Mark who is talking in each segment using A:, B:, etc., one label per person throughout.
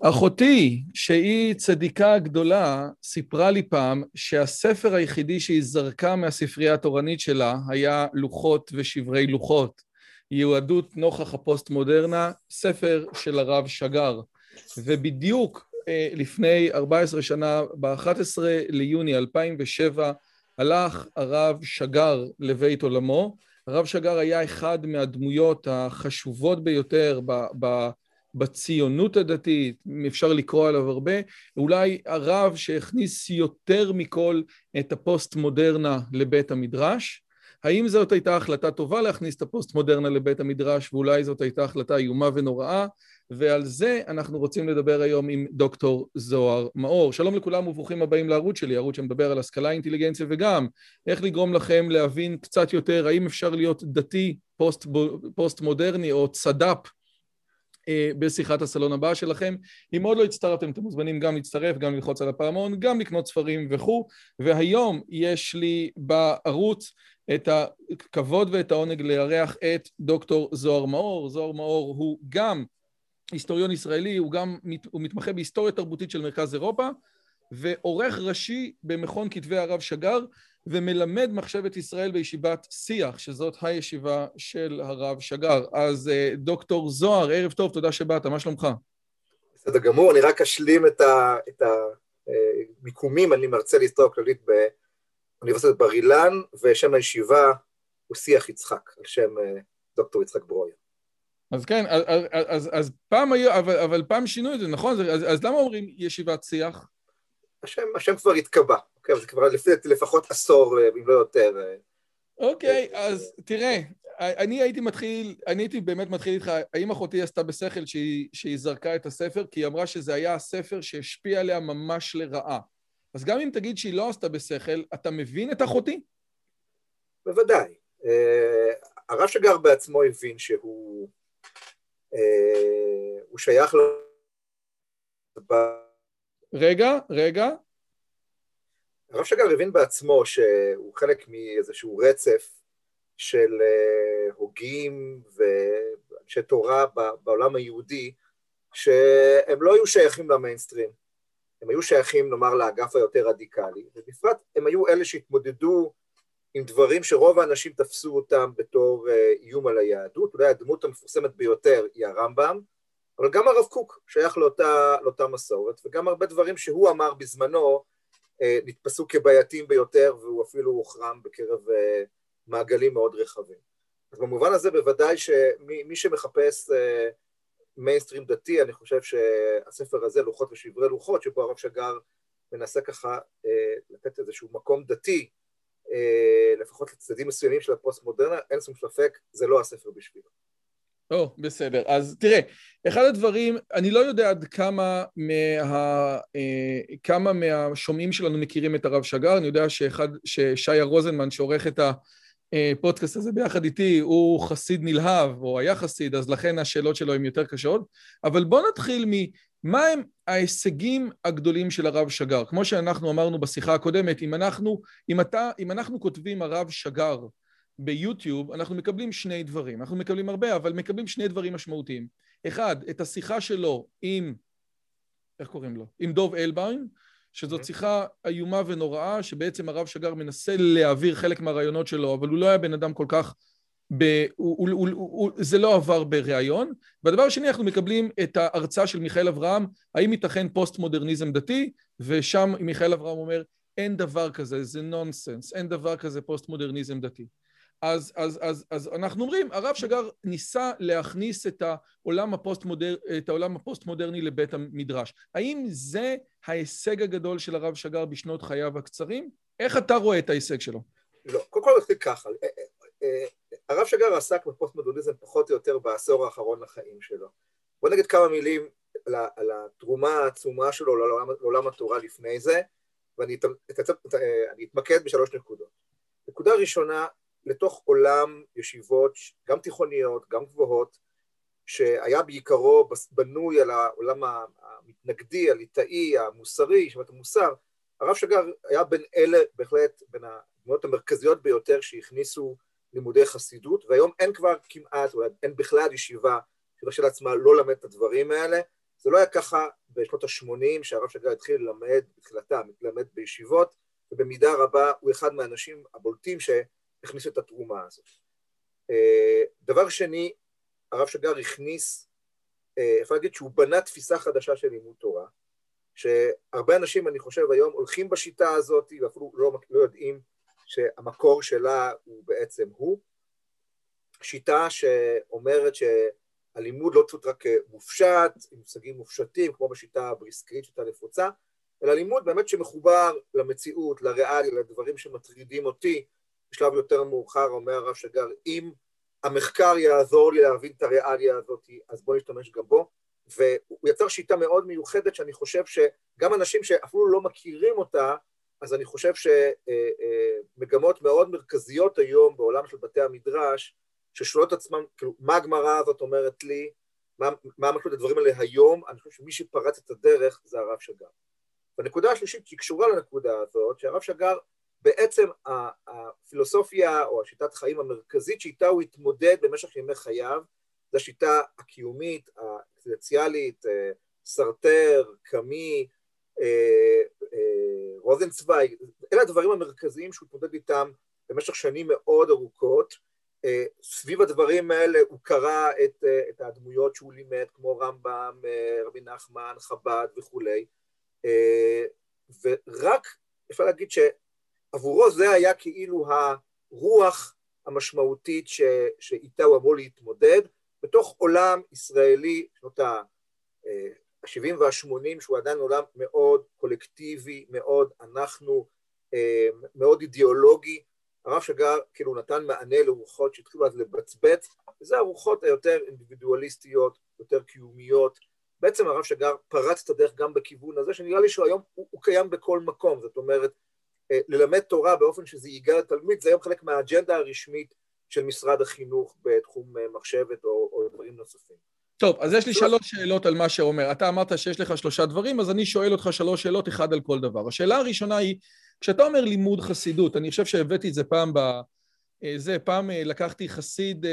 A: אחותי, שהיא צדיקה גדולה, סיפרה לי פעם שהספר היחידי שהיא זרקה מהספרייה התורנית שלה היה לוחות ושברי לוחות. יהדות נוכח הפוסט-מודרנה, ספר של הרב שגר. ובדיוק אה, לפני 14 שנה, ב-11 ליוני 2007, הלך הרב שגר לבית עולמו. הרב שגר היה אחד מהדמויות החשובות ביותר ב... ב בציונות הדתית, אפשר לקרוא עליו הרבה, אולי הרב שהכניס יותר מכל את הפוסט-מודרנה לבית המדרש. האם זאת הייתה החלטה טובה להכניס את הפוסט-מודרנה לבית המדרש, ואולי זאת הייתה החלטה איומה ונוראה, ועל זה אנחנו רוצים לדבר היום עם דוקטור זוהר מאור. שלום לכולם וברוכים הבאים לערוץ שלי, ערוץ שמדבר על השכלה, אינטליגנציה וגם איך לגרום לכם להבין קצת יותר האם אפשר להיות דתי פוסט-מודרני או צד"פ בשיחת הסלון הבאה שלכם. אם עוד לא הצטרפתם, אתם מוזמנים גם להצטרף, גם ללחוץ על הפעמון, גם לקנות ספרים וכו'. והיום יש לי בערוץ את הכבוד ואת העונג לארח את דוקטור זוהר מאור. זוהר מאור הוא גם היסטוריון ישראלי, הוא גם הוא מתמחה בהיסטוריה תרבותית של מרכז אירופה, ועורך ראשי במכון כתבי הרב שגר, ומלמד מחשבת ישראל בישיבת שיח, שזאת הישיבה של הרב שגר. אז אה, דוקטור זוהר, ערב טוב, תודה שבאת, מה שלומך?
B: בסדר גמור, אני רק אשלים את המיקומים, אה, אני מרצה להיסטוריה כללית באוניברסיטת בר אילן, ושם הישיבה הוא שיח יצחק, על שם אה, דוקטור יצחק ברויה.
A: אז כן, אז, אז, אז פעם היו, אבל, אבל פעם שינו את זה, נכון? אז, אז למה אומרים ישיבת שיח?
B: השם, השם כבר התקבע, אוקיי? זה כבר לפני לפחות עשור, אה, אם לא יותר.
A: אה. אוקיי, אז תראה, אני הייתי מתחיל, אני הייתי באמת מתחיל איתך, האם אחותי עשתה בשכל שהיא, שהיא זרקה את הספר? כי היא אמרה שזה היה הספר שהשפיע עליה ממש לרעה. אז גם אם תגיד שהיא לא עשתה בשכל, אתה מבין את אחותי?
B: בוודאי. אה, הרב שגר בעצמו הבין שהוא הוא שייך ל...
A: רגע, רגע.
B: הרב שגר הבין בעצמו שהוא חלק מאיזשהו רצף של אה, הוגים ואנשי תורה בעולם היהודי, שהם לא היו שייכים למיינסטרים, הם היו שייכים, נאמר, לאגף היותר רדיקלי, ובפרט הם היו אלה שהתמודדו עם דברים שרוב האנשים תפסו אותם בתור אה, איום על היהדות, אולי הדמות המפורסמת ביותר היא הרמב"ם, אבל גם הרב קוק שייך לאותה, לאותה מסורת, וגם הרבה דברים שהוא אמר בזמנו נתפסו כבעייתיים ביותר, והוא אפילו הוחרם בקרב אה, מעגלים מאוד רחבים. אז במובן הזה בוודאי שמי שמחפש אה, מיינסטרים דתי, אני חושב שהספר הזה, לוחות ושברי לוחות, שבו הרב שגר מנסה ככה לתת איזשהו מקום דתי, לפחות לצדדים מסוימים של הפוסט-מודרנה, אין שום ספק, זה לא הספר בשבילו.
A: או, oh, בסדר. אז תראה, אחד הדברים, אני לא יודע עד כמה, מה, אה, כמה מהשומעים שלנו מכירים את הרב שגר, אני יודע שאחד, ששיה רוזנמן, שעורך את הפודקאסט הזה ביחד איתי, הוא חסיד נלהב, או היה חסיד, אז לכן השאלות שלו הן יותר קשות. אבל בואו נתחיל ממה הם ההישגים הגדולים של הרב שגר. כמו שאנחנו אמרנו בשיחה הקודמת, אם אנחנו, אם אתה, אם אנחנו כותבים הרב שגר, ביוטיוב אנחנו מקבלים שני דברים, אנחנו מקבלים הרבה, אבל מקבלים שני דברים משמעותיים. אחד, את השיחה שלו עם, איך קוראים לו? עם דוב אלביין, שזאת שיחה איומה ונוראה, שבעצם הרב שגר מנסה להעביר חלק מהרעיונות שלו, אבל הוא לא היה בן אדם כל כך... ב... הוא, הוא, הוא, הוא, זה לא עבר בריאיון. והדבר השני, אנחנו מקבלים את ההרצאה של מיכאל אברהם, האם ייתכן פוסט-מודרניזם דתי, ושם מיכאל אברהם אומר, אין דבר כזה, זה נונסנס, אין דבר כזה פוסט-מודרניזם דתי. אז, אז, אז, אז אנחנו אומרים, הרב שגר ניסה להכניס את העולם, הפוסט-מודר, את העולם הפוסט-מודרני לבית המדרש. האם זה ההישג הגדול של הרב שגר בשנות חייו הקצרים? איך אתה רואה את ההישג שלו?
B: לא, קודם כל נתחיל ככה. אה, אה, אה, הרב שגר עסק בפוסט-מודרניזם פחות או יותר בעשור האחרון לחיים שלו. בוא נגיד כמה מילים על, על התרומה העצומה שלו לעולם, לעולם התורה לפני זה, ואני אתמקד בשלוש נקודות. נקודה ראשונה, לתוך עולם ישיבות, גם תיכוניות, גם גבוהות, שהיה בעיקרו בנוי על העולם המתנגדי, הליטאי, המוסרי, ישיבת המוסר, הרב שגר היה בין אלה, בהחלט, בין הדמויות המרכזיות ביותר שהכניסו לימודי חסידות, והיום אין כבר כמעט, או אין בכלל ישיבה של עצמה לא למד את הדברים האלה. זה לא היה ככה בשנות ה-80, שהרב שגר התחיל ללמד, בתחילתם, ללמד בישיבות, ובמידה רבה הוא אחד מהאנשים הבולטים שהכניסו את התרומה הזאת. אה, דבר שני, הרב שגר הכניס, אה, אפשר להגיד שהוא בנה תפיסה חדשה של לימוד תורה, שהרבה אנשים, אני חושב, היום הולכים בשיטה הזאת ואפילו לא, לא יודעים שהמקור שלה הוא בעצם הוא. שיטה שאומרת שהלימוד לא צריך רק מופשט, עם מושגים מופשטים, כמו בשיטה הבריסקרית, שיטה נפוצה, אלא לימוד באמת שמחובר למציאות, לריאליה, לדברים שמטרידים אותי. בשלב יותר מאוחר אומר הרב שגר, אם המחקר יעזור לי להבין את הריאליה הזאת, אז בואו נשתמש גם בו. והוא יצר שיטה מאוד מיוחדת שאני חושב שגם אנשים שאפילו לא מכירים אותה, אז אני חושב שמגמות מאוד מרכזיות היום בעולם של בתי המדרש, ששואלות עצמם, כאילו, מה הגמרא הזאת אומרת לי, מה, מה משמעות הדברים האלה היום, אני חושב שמי שפרץ את הדרך זה הרב שגר. והנקודה השלישית שהיא קשורה לנקודה הזאת, שהרב שגר בעצם הפילוסופיה או השיטת חיים המרכזית שאיתה הוא התמודד במשך ימי חייו, זו השיטה הקיומית, האקסידנציאלית, אה, סרטר, קמי, אה, אה, רוזנצוויג, אלה הדברים המרכזיים שהוא התמודד איתם במשך שנים מאוד ארוכות. סביב הדברים האלה הוא קרא את, את הדמויות שהוא לימד, כמו רמב"ם, רבי נחמן, חב"ד וכולי, ורק אפשר להגיד שעבורו זה היה כאילו הרוח המשמעותית שאיתה הוא אמור להתמודד, בתוך עולם ישראלי, שנות ה-70 וה-80, שהוא עדיין עולם מאוד קולקטיבי, מאוד אנחנו, אה, מאוד אידיאולוגי, הרב שגר כאילו נתן מענה לרוחות שהתחילו אז לבצבץ, וזה הרוחות היותר אינדיבידואליסטיות, יותר קיומיות. בעצם הרב שגר פרץ את הדרך גם בכיוון הזה, שנראה לי שהיום הוא, הוא קיים בכל מקום, זאת אומרת, אה, ללמד תורה באופן שזה ייגע לתלמיד, זה היום חלק מהאג'נדה הרשמית של משרד החינוך בתחום אה, מחשבת או, או דברים נוספים.
A: טוב, אז יש לי שלוש שאלות על מה שאומר. אתה אמרת שיש לך שלושה דברים, אז אני שואל אותך שלוש שאלות, אחד על כל דבר. השאלה הראשונה היא, כשאתה אומר לימוד חסידות, אני חושב שהבאתי את זה פעם ב... אה, זה, פעם אה, לקחתי חסיד,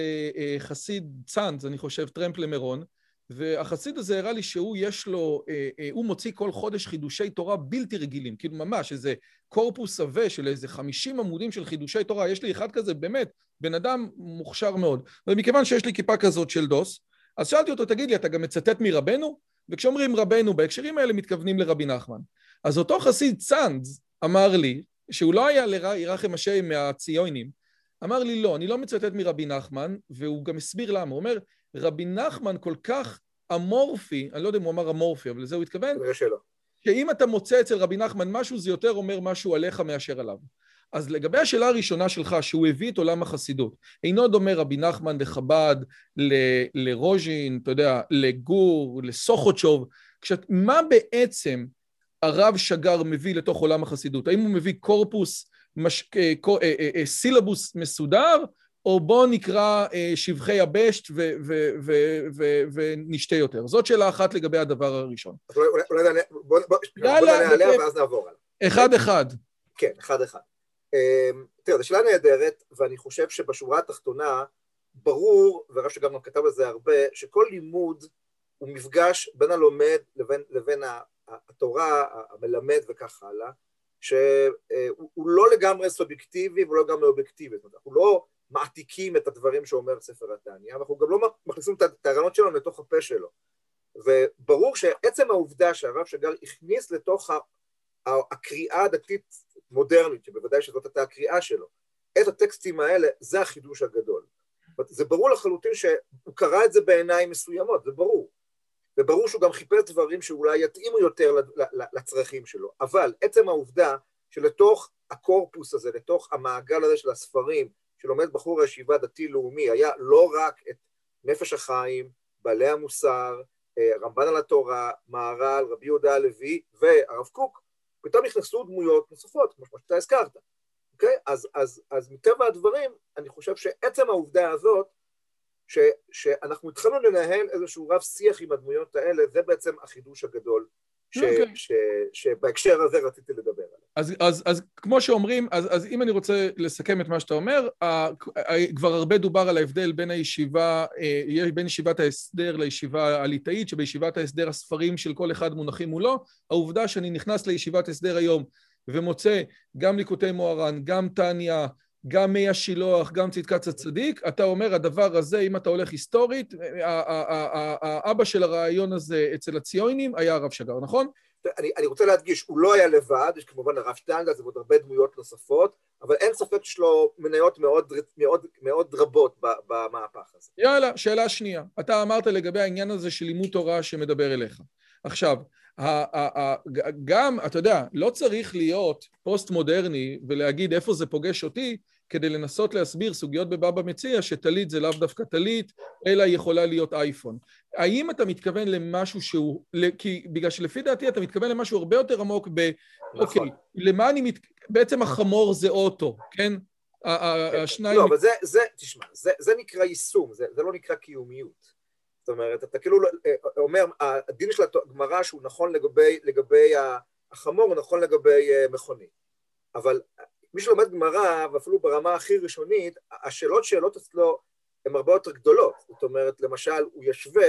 A: חסיד צאנז, אני חושב, טרמפ למירון, והחסיד הזה הראה לי שהוא יש לו, אה, אה, הוא מוציא כל חודש חידושי תורה בלתי רגילים, כאילו ממש איזה קורפוס עבה של איזה חמישים עמודים של חידושי תורה, יש לי אחד כזה, באמת, בן אדם מוכשר מאוד. ומכיוון שיש לי כיפה כזאת של דוס, אז שאלתי אותו, תגיד לי, אתה גם מצטט מרבנו? וכשאומרים רבנו בהקשרים האלה מתכוונים לרבי נחמן. אז אותו חסיד צאנז אמר לי, שהוא לא היה לירחם השם מהציונים, אמר לי, לא, אני לא מצטט מרבי נחמן, והוא גם הסביר למה. הוא אומר, רבי נחמן כל כך אמורפי, אני לא יודע אם הוא אמר אמורפי, אבל לזה הוא התכוון, שאם אתה מוצא אצל רבי נחמן משהו, זה יותר אומר משהו עליך מאשר עליו. אז לגבי השאלה הראשונה שלך, שהוא הביא את עולם החסידות, אינו דומה רבי נחמן לחב"ד, ל- לרוז'ין, אתה יודע, לגור, לסוכותשוב, כשאת, מה בעצם הרב שגר מביא לתוך עולם החסידות? האם הוא מביא קורפוס, מש, אה, אה, אה, סילבוס מסודר, או בואו נקרא אה, שבחי יבשת ונשתה יותר. זאת שאלה אחת לגבי הדבר הראשון.
B: אולי נענה עליה ואז נעבור עליה.
A: אחד-אחד.
B: כן, אחד-אחד. אמ, תראה, זו שאלה נהדרת, ואני חושב שבשורה התחתונה, ברור, ורב שגם כתב על זה הרבה, שכל לימוד הוא מפגש בין הלומד לבין, לבין התורה, המלמד וכך הלאה, שהוא לא לגמרי סובייקטיבי ולא לגמרי אובייקטיבי. זאת אומרת, אנחנו לא מעתיקים את הדברים שאומר ספר התניא, ואנחנו גם לא מכניסים את הרעיונות שלנו לתוך הפה שלו. וברור שעצם העובדה שהרב שגר הכניס לתוך הקריאה הדתית מודרנית, שבוודאי שזאת הייתה הקריאה שלו, את הטקסטים האלה, זה החידוש הגדול. זה ברור לחלוטין שהוא קרא את זה בעיניים מסוימות, זה ברור. וברור שהוא גם חיפש דברים שאולי יתאימו יותר לצרכים שלו. אבל עצם העובדה שלתוך הקורפוס הזה, לתוך המעגל הזה של הספרים, שלומד בחור הישיבה דתי-לאומי, היה לא רק את נפש החיים, בעלי המוסר, אה, רמב"ן על התורה, מהר"ל, רבי יהודה הלוי והרב קוק, פתאום נכנסו דמויות נוספות, כמו שאתה הזכרת. אוקיי? אז, אז, אז מטבע הדברים, אני חושב שעצם העובדה הזאת, ש, שאנחנו התחלנו לנהל איזשהו רב שיח עם הדמויות האלה, זה בעצם החידוש הגדול אוקיי. שבהקשר הזה רציתי לדבר עליו.
A: אז, אז, אז כמו שאומרים, אז, אז אם אני רוצה לסכם את מה שאתה אומר, כבר הרבה דובר על ההבדל בין הישיבה, אה, בין ישיבת ההסדר לישיבה הליטאית, שבישיבת ההסדר הספרים של כל אחד מונחים מולו, העובדה שאני נכנס לישיבת הסדר היום ומוצא גם ליקוטי מוהר"ן, גם טניה, גם מי השילוח, גם צדקת הצדיק, אתה אומר, הדבר הזה, אם אתה הולך היסטורית, האבא של הרעיון הזה אצל הציונים היה הרב שגר, נכון?
B: אני, אני רוצה להדגיש, הוא לא היה לבד, יש כמובן הרב שטיינגלס ועוד הרבה דמויות נוספות, אבל אין ספק שיש לו מניות מאוד, מאוד, מאוד רבות במהפך הזה.
A: יאללה, שאלה שנייה. אתה אמרת לגבי העניין הזה של לימוד תורה שמדבר אליך. עכשיו, גם, אתה יודע, לא צריך להיות פוסט-מודרני ולהגיד איפה זה פוגש אותי, כדי לנסות להסביר סוגיות בבבא מציע שטלית זה לאו דווקא טלית, אלא יכולה להיות אייפון. האם אתה מתכוון למשהו שהוא, כי בגלל שלפי דעתי אתה מתכוון למשהו הרבה יותר עמוק ב... נכון. אוקיי, למה אני מת... בעצם החמור זה אוטו, כן?
B: כן. השניים... לא, אבל זה, זה, תשמע, זה, זה נקרא יישום, זה, זה לא נקרא קיומיות. זאת אומרת, אתה כאילו לא, אה, אומר, הדין של הגמרא שהוא נכון לגבי, לגבי החמור, הוא נכון לגבי אה, מכונית. אבל מי שלומד גמרא, ואפילו ברמה הכי ראשונית, השאלות שאלות אצלו הן הרבה יותר גדולות. זאת אומרת, למשל, הוא ישווה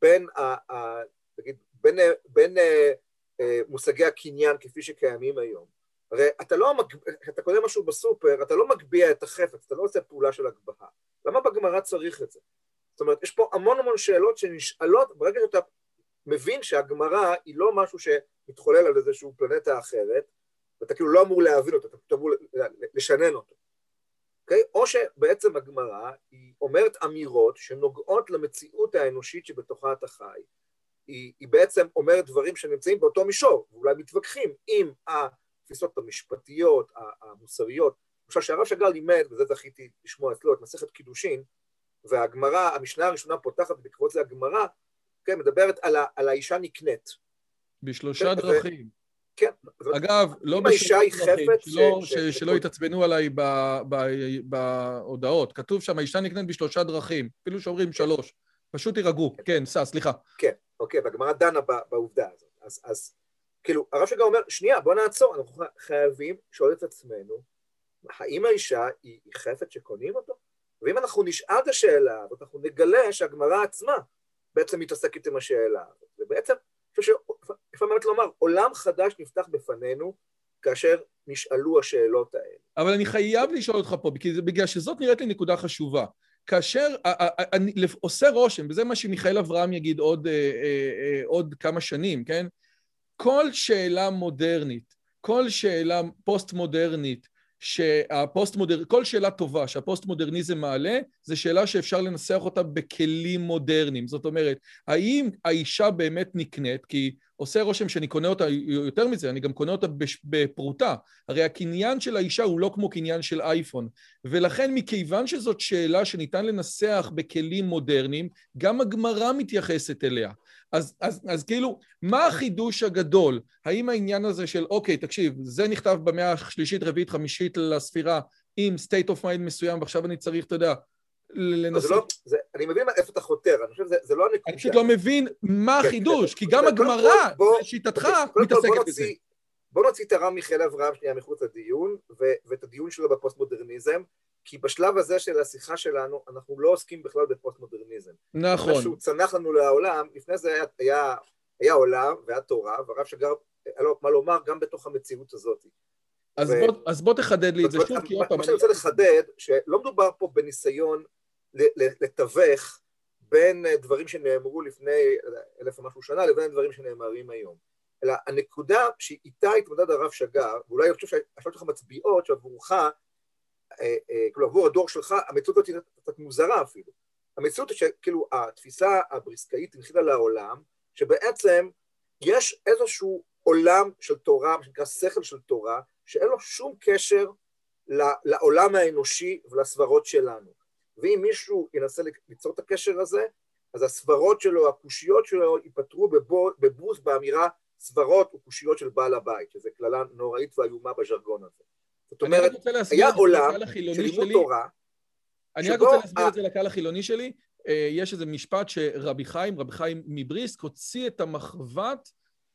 B: בין, ה, ה, נגיד, בין, בין אה, מושגי הקניין כפי שקיימים היום. הרי אתה לא, כשאתה קונה משהו בסופר, אתה לא מגביה את החפץ, אתה לא עושה פעולה של הגבהה. למה בגמרא צריך את זה? זאת אומרת, יש פה המון המון שאלות שנשאלות ברגע שאתה מבין שהגמרא היא לא משהו שמתחולל על איזושהי פלנטה אחרת, ואתה כאילו לא אמור להבין אותו, אתה אמור לשנן אותו. Okay? אוקיי? או שבעצם הגמרא היא אומרת אמירות שנוגעות למציאות האנושית שבתוכה אתה חי. היא, היא בעצם אומרת דברים שנמצאים באותו מישור, ואולי מתווכחים עם התפיסות המשפטיות, המוסריות. למשל, שהרב שגר לימד, וזה זכיתי לשמוע אצלו, את מסכת קידושין, והגמרא, המשנה הראשונה פותחת בעקבות זה הגמרא, כן, מדברת על, ה, על האישה נקנית.
A: בשלושה כן, דרכים.
B: כן.
A: אגב, לא בשלושה דרכים, שלא, ש... ש... שלא יתעצבנו עליי בהודעות. כתוב שם, האישה נקנית בשלושה דרכים, אפילו שאומרים שלוש. פשוט תירגעו. כן, סע, סליחה.
B: כן, אוקיי, והגמרא דנה בעובדה הזאת. אז, אז כאילו, הרב שגר אומר, שנייה, בוא נעצור, אנחנו חייבים לשאול את עצמנו, האם האישה היא, חפץ שקונים אותו? ואם אנחנו נשאל את השאלה הזאת, אנחנו נגלה שהגמרא עצמה בעצם מתעסקת עם השאלה הזאת. ובעצם, חושב שאיפה באמת לומר, עולם חדש נפתח בפנינו כאשר נשאלו השאלות האלה.
A: אבל אני חייב לשאול אותך פה, בגלל שזאת נראית לי נקודה חשובה. כאשר אני, עושה רושם, וזה מה שמיכאל אברהם יגיד עוד, אה, אה, עוד כמה שנים, כן? כל שאלה מודרנית, כל שאלה פוסט-מודרנית, שהפוסט-מודרניזם, כל שאלה טובה שהפוסט-מודרניזם מעלה, זו שאלה שאפשר לנסח אותה בכלים מודרניים. זאת אומרת, האם האישה באמת נקנית, כי עושה רושם שאני קונה אותה, יותר מזה, אני גם קונה אותה בפרוטה. הרי הקניין של האישה הוא לא כמו קניין של אייפון. ולכן מכיוון שזאת שאלה שניתן לנסח בכלים מודרניים, גם הגמרא מתייחסת אליה. אז, אז, אז כאילו, מה החידוש הגדול? האם העניין הזה של, אוקיי, תקשיב, זה נכתב במאה השלישית, רביעית, חמישית לספירה עם state of mind מסוים, ועכשיו אני צריך, אתה יודע,
B: לנסות... לא, זה, אני מבין איפה אתה חותר, אני חושב שזה לא הנקודה.
A: אני פשוט לא מבין מה כן, החידוש, כן, כי גם הגמרא, לשיטתך, מתעסקת בזה.
B: בוא נוציא את הרב מיכאל אברהם שנייה מחוץ לדיון, ואת הדיון שלו בפוסט-מודרניזם, כי בשלב הזה של השיחה שלנו, אנחנו לא עוסקים בכלל בפוסט-מודרניזם.
A: נכון. מה
B: שהוא צנח לנו לעולם, לפני זה היה, היה, היה עולם והיה תורה, והרב שגר, היה לו מה לומר גם בתוך המציאות הזאת.
A: אז, ו... בוא, אז בוא תחדד לי את זה שוב,
B: כי עוד פעם... מה שאני רוצה לחדד, שלא מדובר פה בניסיון לתווך בין דברים שנאמרו לפני אלף ומשהו שנה לבין דברים שנאמרים היום. אלא הנקודה שאיתה התמודד הרב שגר, ואולי אני חושב שהשאלות שלך מצביעות שעבורך כאילו עבור הדור שלך, המציאות הזאת היא קצת מוזרה אפילו. המציאות היא שכאילו התפיסה הבריסקאית הנחילה לעולם, שבעצם יש איזשהו עולם של תורה, מה שנקרא שכל של תורה, שאין לו שום קשר לעולם האנושי ולסברות שלנו. ואם מישהו ינסה ליצור את הקשר הזה, אז הסברות שלו, הקושיות שלו, ייפתרו בבוז באמירה סברות וקושיות של בעל הבית, שזו קללה נוראית ואיומה בז'רגון הזה. זאת אומרת, היה עולם של לימוד תורה,
A: אני רק רוצה להסביר את זה לקהל החילוני שלי. אה, יש איזה משפט שרבי חיים, רבי חיים מבריסק, הוציא את המחבת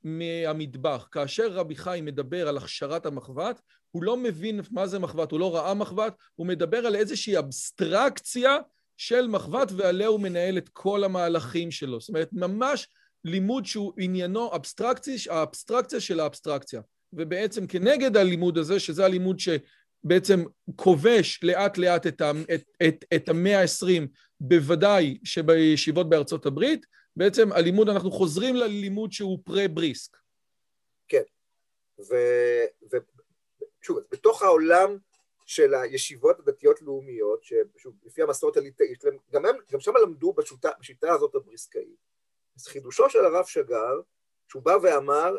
A: מהמטבח. כאשר רבי חיים מדבר על הכשרת המחבת, הוא לא מבין מה זה מחבת, הוא לא ראה מחבת, הוא מדבר על איזושהי אבסטרקציה של מחבת ועליה הוא מנהל את כל המהלכים שלו. זאת אומרת, ממש לימוד שהוא עניינו אבסטרקציה, האבסטרקציה של האבסטרקציה. ובעצם כנגד הלימוד הזה, שזה הלימוד שבעצם כובש לאט לאט את, את, את, את המאה העשרים, בוודאי שבישיבות בארצות הברית, בעצם הלימוד, אנחנו חוזרים ללימוד שהוא פרה-בריסק.
B: כן, ושוב, בתוך העולם של הישיבות הדתיות-לאומיות, ששוב, לפי המסורת הליטאית, גם, הם, גם שם למדו בשיטה, בשיטה הזאת הבריסקאית. אז חידושו של הרב שגר, שהוא בא ואמר,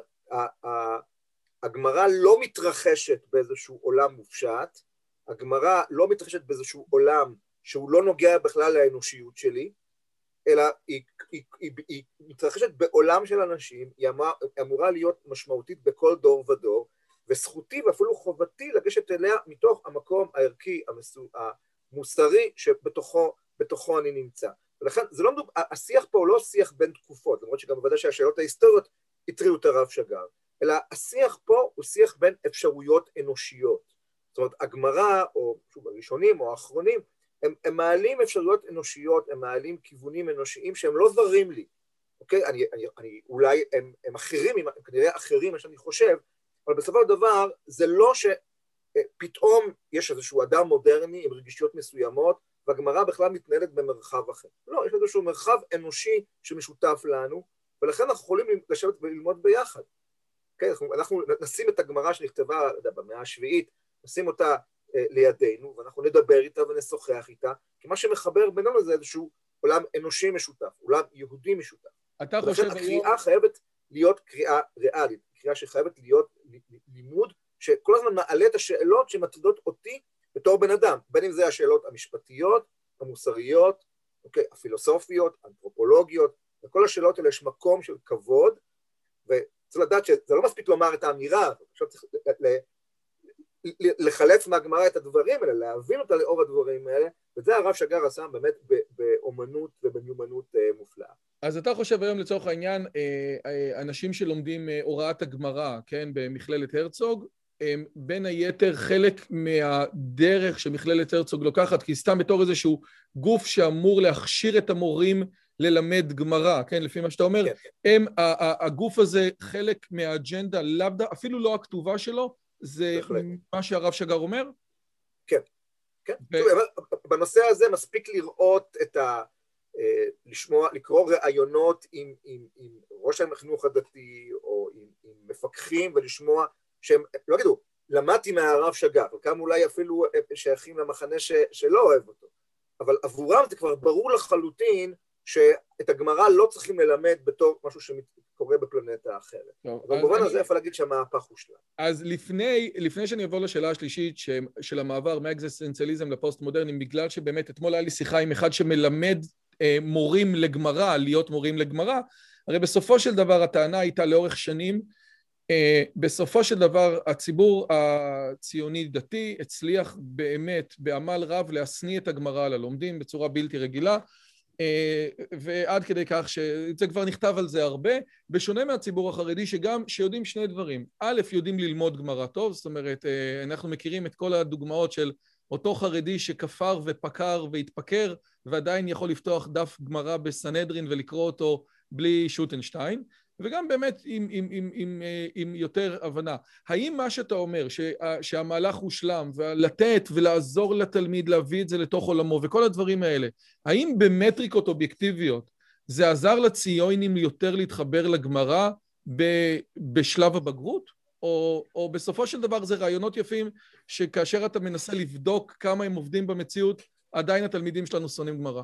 B: הגמרא לא מתרחשת באיזשהו עולם מופשט, הגמרא לא מתרחשת באיזשהו עולם שהוא לא נוגע בכלל לאנושיות שלי, אלא היא, היא, היא, היא מתרחשת בעולם של אנשים, היא אמורה, להיות משמעותית בכל דור ודור, וזכותי ואפילו חובתי לגשת אליה מתוך המקום הערכי, המסו, המוסרי, שבתוכו אני נמצא. ולכן זה לא מדובר, השיח פה הוא לא שיח בין תקופות, למרות שגם בוודאי שהשאלות ההיסטוריות הטריעו את הרב שגר, אלא השיח פה הוא שיח בין אפשרויות אנושיות. זאת אומרת, הגמרא, או שוב, הראשונים או האחרונים, הם, הם מעלים אפשרויות אנושיות, הם מעלים כיוונים אנושיים שהם לא זרים לי, אוקיי? אני, אני, אני, אולי הם, הם אחרים, הם כנראה אחרים ממה שאני חושב, אבל בסופו של דבר זה לא שפתאום יש איזשהו אדם מודרני עם רגישויות מסוימות, והגמרא בכלל מתנהלת במרחב אחר. לא, יש איזשהו מרחב אנושי שמשותף לנו, ולכן אנחנו יכולים לשבת וללמוד ביחד. כן, אנחנו, אנחנו נשים את הגמרא שנכתבה במאה השביעית, נשים אותה אה, לידינו, ואנחנו נדבר איתה ונשוחח איתה, כי מה שמחבר בינינו זה איזשהו עולם אנושי משותף, עולם יהודי משותף.
A: אתה חושב
B: היום... הקריאה חייבת להיות קריאה ריאלית, קריאה שחייבת להיות לימוד שכל הזמן מעלה את השאלות שמטרידות אותי בתור בן אדם, בין אם זה השאלות המשפטיות, המוסריות, אוקיי, הפילוסופיות, האנתרופולוגיות, לכל השאלות האלה יש מקום של כבוד, וצריך לדעת שזה לא מספיק לומר את האמירה, עכשיו צריך לחלץ מהגמרא את הדברים האלה, להבין אותה לאור הדברים האלה, וזה הרב שגר עשה באמת באומנות ובמיומנות אה, מופלאה.
A: אז אתה חושב היום לצורך העניין, אה, אה, אנשים שלומדים הוראת הגמרא, כן, במכללת הרצוג, הם בין היתר חלק מהדרך שמכללת הרצוג לוקחת, כי סתם בתור איזשהו גוף שאמור להכשיר את המורים ללמד גמרא, כן, לפי מה שאתה אומר, כן. הם, הגוף הזה חלק מהאג'נדה, לאו דווקא, אפילו לא הכתובה שלו, זה בהחלט. מה שהרב שגר אומר?
B: כן, כן. ו... בנושא הזה מספיק לראות את ה... אה, לשמוע, לקרוא ראיונות עם, עם, עם ראש החינוך הדתי או עם, עם מפקחים ולשמוע שהם, לא יגידו, למדתי מהרב שגר, חלקם אולי אפילו שייכים למחנה ש, שלא אוהב אותו, אבל עבורם זה כבר ברור לחלוטין שאת הגמרא לא צריכים ללמד בתור משהו שקורה בפלנטה אחרת. טוב, במובן הזה אפשר להגיד שהמהפך הושלם.
A: אז לפני, לפני שאני אעבור לשאלה השלישית ש, של המעבר מאקזיסטנציאליזם לפוסט-מודרני, בגלל שבאמת אתמול היה לי שיחה עם אחד שמלמד אה, מורים לגמרא, להיות מורים לגמרא, הרי בסופו של דבר הטענה הייתה לאורך שנים, אה, בסופו של דבר הציבור הציוני-דתי הצליח באמת בעמל רב להשניא את הגמרא על הלומדים בצורה בלתי רגילה. אה, ועד כדי כך שזה כבר נכתב על זה הרבה, בשונה מהציבור החרדי שגם, שיודעים שני דברים. א', יודעים ללמוד גמרא טוב, זאת אומרת, אה, אנחנו מכירים את כל הדוגמאות של אותו חרדי שכפר ופקר והתפקר ועדיין יכול לפתוח דף גמרא בסנהדרין ולקרוא אותו בלי שוטנשטיין, וגם באמת עם, עם, עם, עם, אה, עם יותר הבנה. האם מה שאתה אומר, שה, שהמהלך הושלם, ולתת ולעזור לתלמיד להביא את זה לתוך עולמו, וכל הדברים האלה, האם במטריקות אובייקטיביות זה עזר לציונים יותר להתחבר לגמרא בשלב הבגרות? או, או בסופו של דבר זה רעיונות יפים שכאשר אתה מנסה לבדוק כמה הם עובדים במציאות, עדיין התלמידים שלנו שונאים גמרא?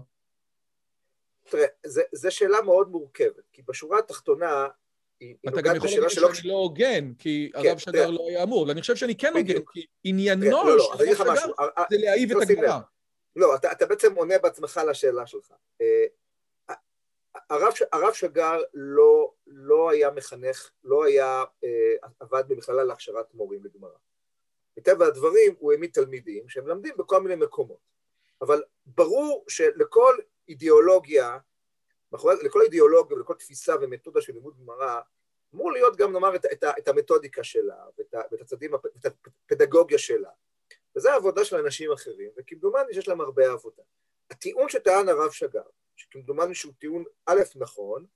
B: תראה, זו שאלה מאוד מורכבת, כי בשורה התחתונה,
A: היא נוגעת בשאלה שלא... אתה גם יכול להגיד שאני לא הוגן, כי כן, הרב שגר לא היה אמור, ואני חושב שאני כן הוגן, כי עניינו
B: לא, לא,
A: של הרב שגר זה להעיב את הגמרא.
B: לא, אתה, בעצם עונה בעצמך לשאלה שלך. אה, הרב, שגר לא, לא היה מחנך, לא היה, אה, עבד במכללה להכשרת מורים לגמרא. מטבע הדברים הוא העמיד תלמידים שהם מלמדים בכל מיני מקומות. אבל ברור שלכל אידיאולוגיה, לכל אידיאולוגיה ולכל תפיסה ומתודה של לימוד גמרא, אמור להיות גם, נאמר, את, את, את המתודיקה שלה ואת, ואת הצדים, את הפדגוגיה שלה. וזו העבודה של אנשים אחרים, וכמדומני שיש להם הרבה עבודה. הטיעון שטען הרב שגר, שכמדומני שהוא טיעון א', נכון,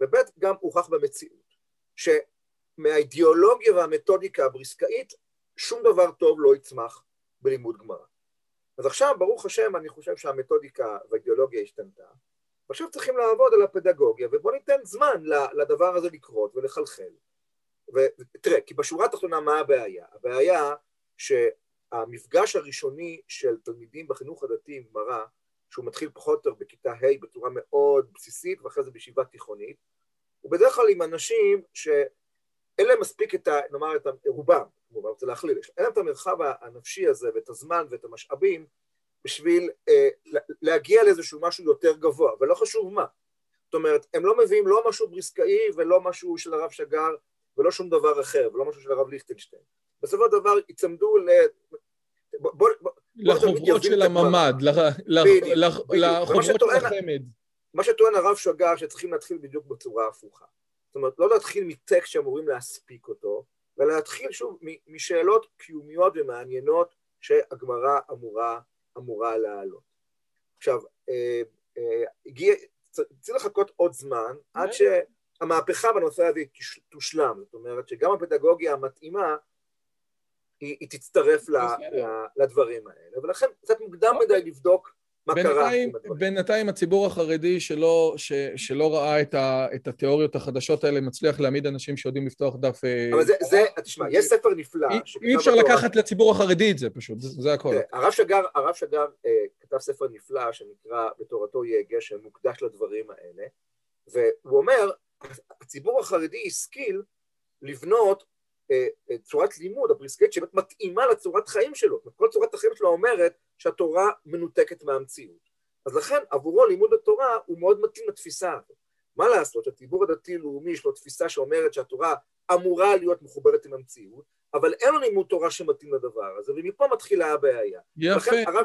B: וב', גם הוכח במציאות, שמהאידיאולוגיה והמתודיקה הבריסקאית, שום דבר טוב לא יצמח בלימוד גמרא. אז עכשיו, ברוך השם, אני חושב שהמתודיקה והאידיאולוגיה השתנתה, ועכשיו צריכים לעבוד על הפדגוגיה, ובואו ניתן זמן לדבר הזה לקרות ולחלחל. ותראה, כי בשורה התחתונה מה הבעיה? הבעיה שהמפגש הראשוני של תלמידים בחינוך הדתי עם גמרא, שהוא מתחיל פחות או יותר בכיתה ה' בצורה מאוד בסיסית, ואחרי זה בישיבה תיכונית, הוא בדרך כלל עם אנשים שאין להם מספיק את ה... נאמר את רובם, כמובן, רוצה להכליל, אין להם את המרחב הנפשי הזה ואת הזמן ואת המשאבים בשביל אה, להגיע לאיזשהו משהו יותר גבוה, ולא חשוב מה. זאת אומרת, הם לא מביאים לא משהו בריסקאי ולא משהו של הרב שגר ולא שום דבר אחר, ולא משהו של הרב ליכטנשטיין. בסופו של דבר יצמדו ל...
A: בוא, בוא, לחוברות של הממ"ד, לחוברות של החמ"ד.
B: מה שטוען הרב שגר שצריכים להתחיל בדיוק בצורה הפוכה. זאת אומרת, לא להתחיל מטקסט שאמורים להספיק אותו, ולהתחיל שוב משאלות קיומיות ומעניינות שהגמרא אמורה, אמורה להעלות. עכשיו, אה, אה, הגיע, צריך לחכות עוד זמן עד שהמהפכה בנושא הזה תושלם, זאת אומרת שגם הפדגוגיה המתאימה היא, היא תצטרף ל, ל, לדברים האלה, ולכן קצת מוקדם אוקיי. מדי לבדוק מה
A: בינתיים, קרה. בינתיים הציבור החרדי שלא, ש, שלא ראה את, ה, את התיאוריות החדשות האלה מצליח להעמיד אנשים שיודעים לפתוח דף...
B: אה, אבל זה, זה תשמע, יש ספר נפלא...
A: אי אפשר לקחת לציבור החרדי את זה פשוט, זה, זה הכל.
B: הרב שגר, הרב שגר אה, כתב ספר נפלא שנקרא בתורתו יהיה גשם, מוקדש לדברים האלה, והוא אומר, הציבור החרדי השכיל לבנות אה, אה, צורת לימוד, הפריסקט, שבאמת מתאימה לצורת חיים שלו. כל צורת החיים שלו אומרת שהתורה מנותקת מהמציאות. אז לכן עבורו לימוד התורה הוא מאוד מתאים לתפיסה הזאת. מה לעשות שהציבור הדתי-לאומי יש לו תפיסה שאומרת שהתורה אמורה להיות מחוברת עם המציאות, אבל אין לו לימוד תורה שמתאים לדבר הזה, ומפה מתחילה הבעיה.
A: יפה, הרב...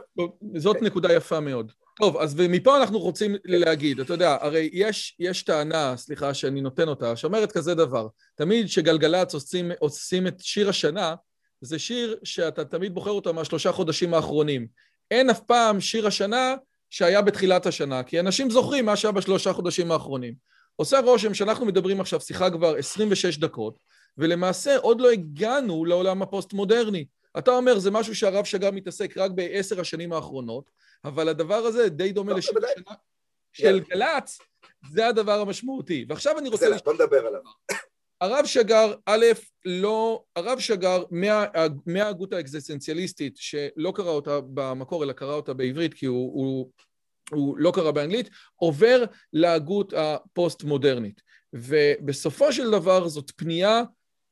A: זאת כן. נקודה יפה מאוד. טוב, אז ומפה אנחנו רוצים להגיד, אתה יודע, הרי יש, יש טענה, סליחה שאני נותן אותה, שאומרת כזה דבר, תמיד כשגלגלצ עושים, עושים את שיר השנה, זה שיר שאתה תמיד בוחר אותו מהשלושה חודשים האחרונים. אין אף פעם שיר השנה שהיה בתחילת השנה, כי אנשים זוכרים מה שהיה בשלושה חודשים האחרונים. עושה רושם שאנחנו מדברים עכשיו שיחה כבר 26 דקות, ולמעשה עוד לא הגענו לעולם הפוסט-מודרני. אתה אומר, זה משהו שהרב שגר מתעסק רק בעשר השנים האחרונות, אבל הדבר הזה די דומה לא, לשיר השנה של גל"צ, זה הדבר המשמעותי. ועכשיו אני רוצה...
B: בוא נדבר עליו.
A: הרב שגר, א', לא, הרב שגר מה, מההגות האקזיסטנציאליסטית, שלא קרא אותה במקור, אלא קרא אותה בעברית, כי הוא, הוא, הוא לא קרא באנגלית, עובר להגות הפוסט-מודרנית. ובסופו של דבר זאת פנייה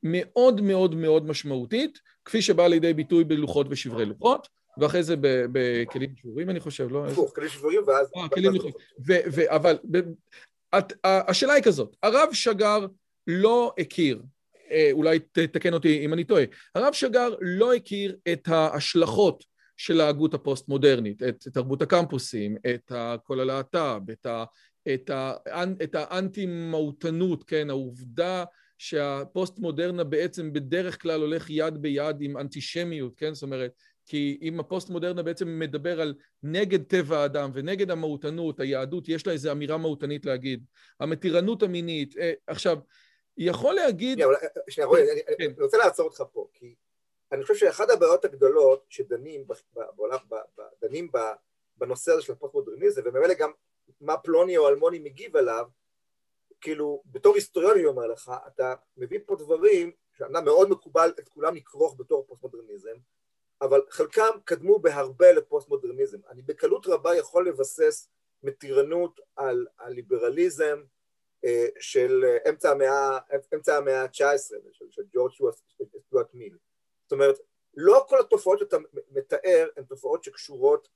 A: מאוד מאוד מאוד משמעותית, כפי שבאה לידי ביטוי בלוחות ושברי לוחות, ואחרי זה בכלים שבורים, אני חושב, לא?
B: הפוך, כלים שבורים ואז... אה, כלים שבורים.
A: אבל השאלה היא כזאת, הרב שגר לא הכיר, אה, אולי תתקן אותי אם אני טועה, הרב שגר לא הכיר את ההשלכות של ההגות הפוסט-מודרנית, את תרבות הקמפוסים, את כל הלהט"ב, את, את, את האנטי-מהותנות, כן, העובדה שהפוסט-מודרנה בעצם בדרך כלל הולך יד ביד עם אנטישמיות, כן, זאת אומרת, כי אם הפוסט-מודרנה בעצם מדבר על נגד טבע האדם ונגד המהותנות, היהדות, יש לה איזו אמירה מהותנית להגיד. המתירנות המינית, אה, עכשיו, יכול להגיד...
B: שנייה, רועי, אני רוצה לעצור אותך פה, כי אני חושב שאחת הבעיות הגדולות שדנים בעולם, דנים בנושא הזה של הפוסט-מודרניזם, וממילא גם מה פלוני או אלמוני מגיב עליו, כאילו, בתור היסטוריון אני אומר לך, אתה מביא פה דברים שאמנם מאוד מקובל את כולם לכרוך בתור פוסט-מודרניזם, אבל חלקם קדמו בהרבה לפוסט-מודרניזם. אני בקלות רבה יכול לבסס מתירנות על הליברליזם אה, של אמצע המאה, אמצע המאה ה-19, של, של ג'ון סטוארט מיל. זאת אומרת, לא כל התופעות שאתה מתאר הן תופעות שקשורות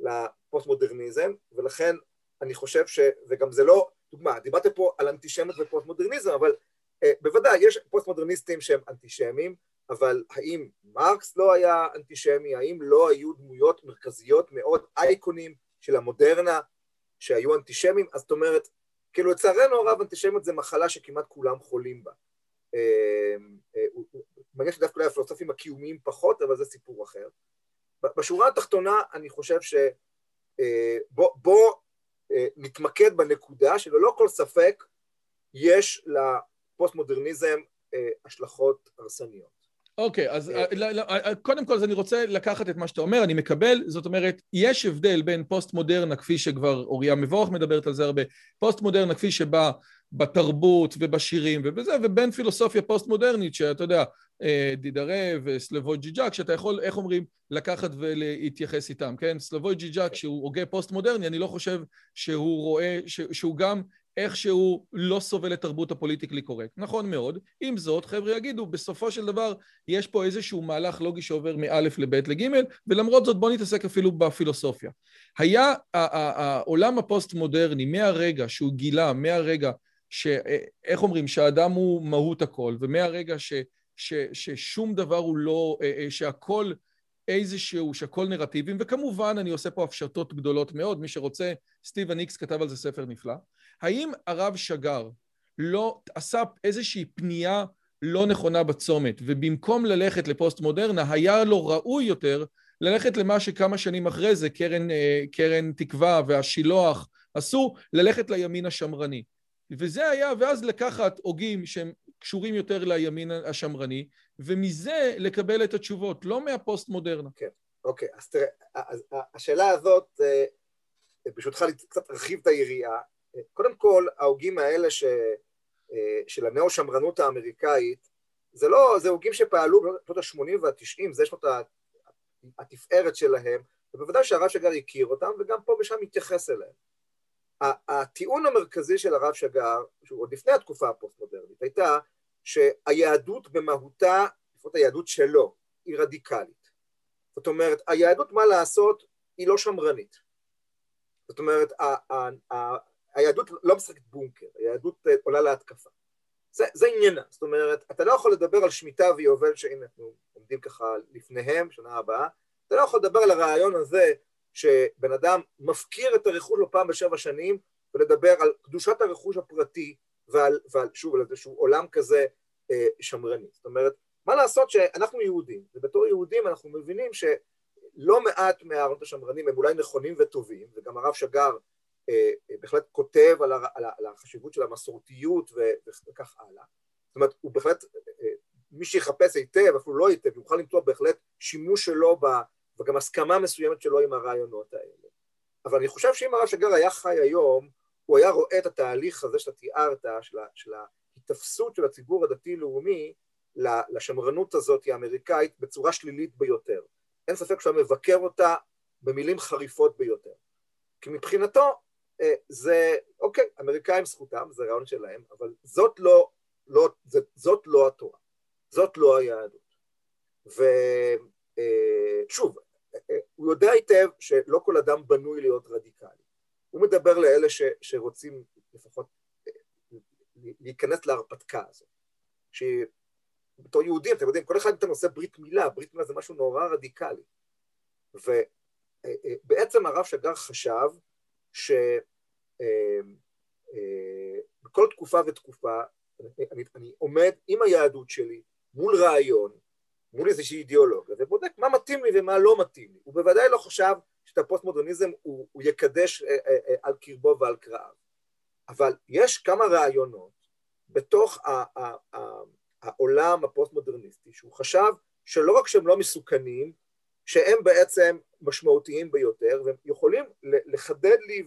B: לפוסט-מודרניזם, ולכן אני חושב ש... וגם זה לא, דוגמה, דיברת פה על אנטישמיות ופוסט-מודרניזם, אבל אה, בוודאי, יש פוסט-מודרניסטים שהם אנטישמים, אבל האם מרקס לא היה אנטישמי? האם לא היו דמויות מרכזיות מאוד, אייקונים של המודרנה שהיו אנטישמים? אז זאת אומרת, כאילו לצערנו הרב אנטישמיות זה מחלה שכמעט כולם חולים בה. אה, אה, מעניין שדווקא אולי הפילוסופים הקיומיים פחות, אבל זה סיפור אחר. בשורה התחתונה אני חושב שבוא בוא נתמקד בנקודה שללא כל ספק יש לפוסט-מודרניזם השלכות הרסניות.
A: אוקיי, אז אה, אה, קודם כל אני רוצה לקחת את מה שאתה אומר, אני מקבל, זאת אומרת, יש הבדל בין פוסט-מודרנה, כפי שכבר אוריה מבורך מדברת על זה הרבה, פוסט-מודרנה כפי שבא בתרבות ובשירים ובזה, ובין פילוסופיה פוסט-מודרנית, שאתה יודע, אה, דרידה וסלבוי ז'יז'ק, שאתה יכול, איך אומרים, לקחת ולהתייחס איתם, כן? סלבוי ז'יז'ק, שהוא הוגה פוסט-מודרני, אני לא חושב שהוא רואה, שהוא גם איכשהו לא סובל את תרבות ה political correct. נכון מאוד. עם זאת, חבר'ה יגידו, בסופו של דבר יש פה איזשהו מהלך לוגי שעובר מאלף לבית לגימל, ולמרות זאת בואו נתעסק אפילו בפילוסופיה. היה העולם הפוסט-מודרני, מהרגע שהוא גילה, מהרגע ש... איך אומרים? שהאדם הוא מהות הכל, ומהרגע ש... ש... ששום דבר הוא לא... אה, אה, שהכל... איזשהו, שהכל נרטיבים, וכמובן אני עושה פה הפשטות גדולות מאוד, מי שרוצה, סטיבן היקס כתב על זה ספר נפלא. האם הרב שגר לא עשה איזושהי פנייה לא נכונה בצומת, ובמקום ללכת לפוסט מודרנה, היה לו ראוי יותר ללכת למה שכמה שנים אחרי זה קרן, אה, קרן תקווה והשילוח עשו, ללכת לימין השמרני. וזה היה, ואז לקחת הוגים שהם קשורים יותר לימין השמרני, ומזה לקבל את התשובות, לא מהפוסט מודרנה.
B: כן, אוקיי, אז תראה, השאלה הזאת, אה, ברשותך קצת ארחיב את היריעה, קודם כל, ההוגים האלה ש, אה, של הנאו-שמרנות האמריקאית, זה לא, זה הוגים שפעלו בשנות ה-80 וה-90, זה שנות התפארת שלהם, ובוודאי שהרב שגר הכיר אותם, וגם פה ושם מתייחס אליהם. הטיעון המרכזי של הרב שגר, שהוא עוד לפני התקופה הפוסט-מודרנית, הייתה שהיהדות במהותה, לפחות היהדות שלו, היא רדיקלית. זאת אומרת, היהדות, מה לעשות, היא לא שמרנית. זאת אומרת, היהדות לא משחקת בונקר, היהדות אה, עולה להתקפה. זה, זה עניינה, זאת אומרת, אתה לא יכול לדבר על שמיטה ויובל, שהנה אנחנו עומדים ככה לפניהם, שנה הבאה, אתה לא יכול לדבר על הרעיון הזה שבן אדם מפקיר את הרכוש לו פעם בשבע שנים, ולדבר על קדושת הרכוש הפרטי, ועל, ועל שוב, על איזשהו עולם כזה אה, שמרני. זאת אומרת, מה לעשות שאנחנו יהודים, ובתור יהודים אנחנו מבינים שלא מעט מהרעיונות השמרנים הם אולי נכונים וטובים, וגם הרב שגר בהחלט כותב על, על, על החשיבות של המסורתיות וכך הלאה. זאת אומרת, הוא בהחלט, אה, מי שיחפש היטב, אפילו לא היטב, יוכל למצוא בהחלט שימוש שלו ב, וגם הסכמה מסוימת שלו עם הרעיונות האלה. אבל אני חושב שאם הרב שגר היה חי היום, הוא היה רואה את התהליך הזה שאתה תיארת, של, של ההיתפסות של הציבור הדתי-לאומי לשמרנות הזאת האמריקאית בצורה שלילית ביותר. אין ספק שהוא מבקר אותה במילים חריפות ביותר. כי מבחינתו אה, זה, אוקיי, אמריקאים זכותם, זה רעיון שלהם, אבל זאת לא, לא, זאת לא התורה, זאת לא היהדות. ושוב, אה, אה, הוא יודע היטב שלא כל אדם בנוי להיות רדיקלי. הוא מדבר לאלה ש, שרוצים לפחות להיכנס להרפתקה הזאת. שבתור יהודים, אתם יודעים, כל אחד אתם עושה ברית מילה, ברית מילה זה משהו נורא רדיקלי. ובעצם הרב שגר חשב שבכל אה, תקופה ותקופה אני, אני עומד עם היהדות שלי מול רעיון, מול איזושהי אידיאולוגיה, ובודק מה מתאים לי ומה לא מתאים לי. הוא בוודאי לא חשב שאת הפוסט-מודרניזם הוא, הוא יקדש אה, אה, על קרבו ועל כרעיו. אבל יש כמה רעיונות בתוך העולם הפוסט-מודרניסטי, שהוא חשב שלא רק שהם לא מסוכנים, שהם בעצם משמעותיים ביותר, והם יכולים לחדד לי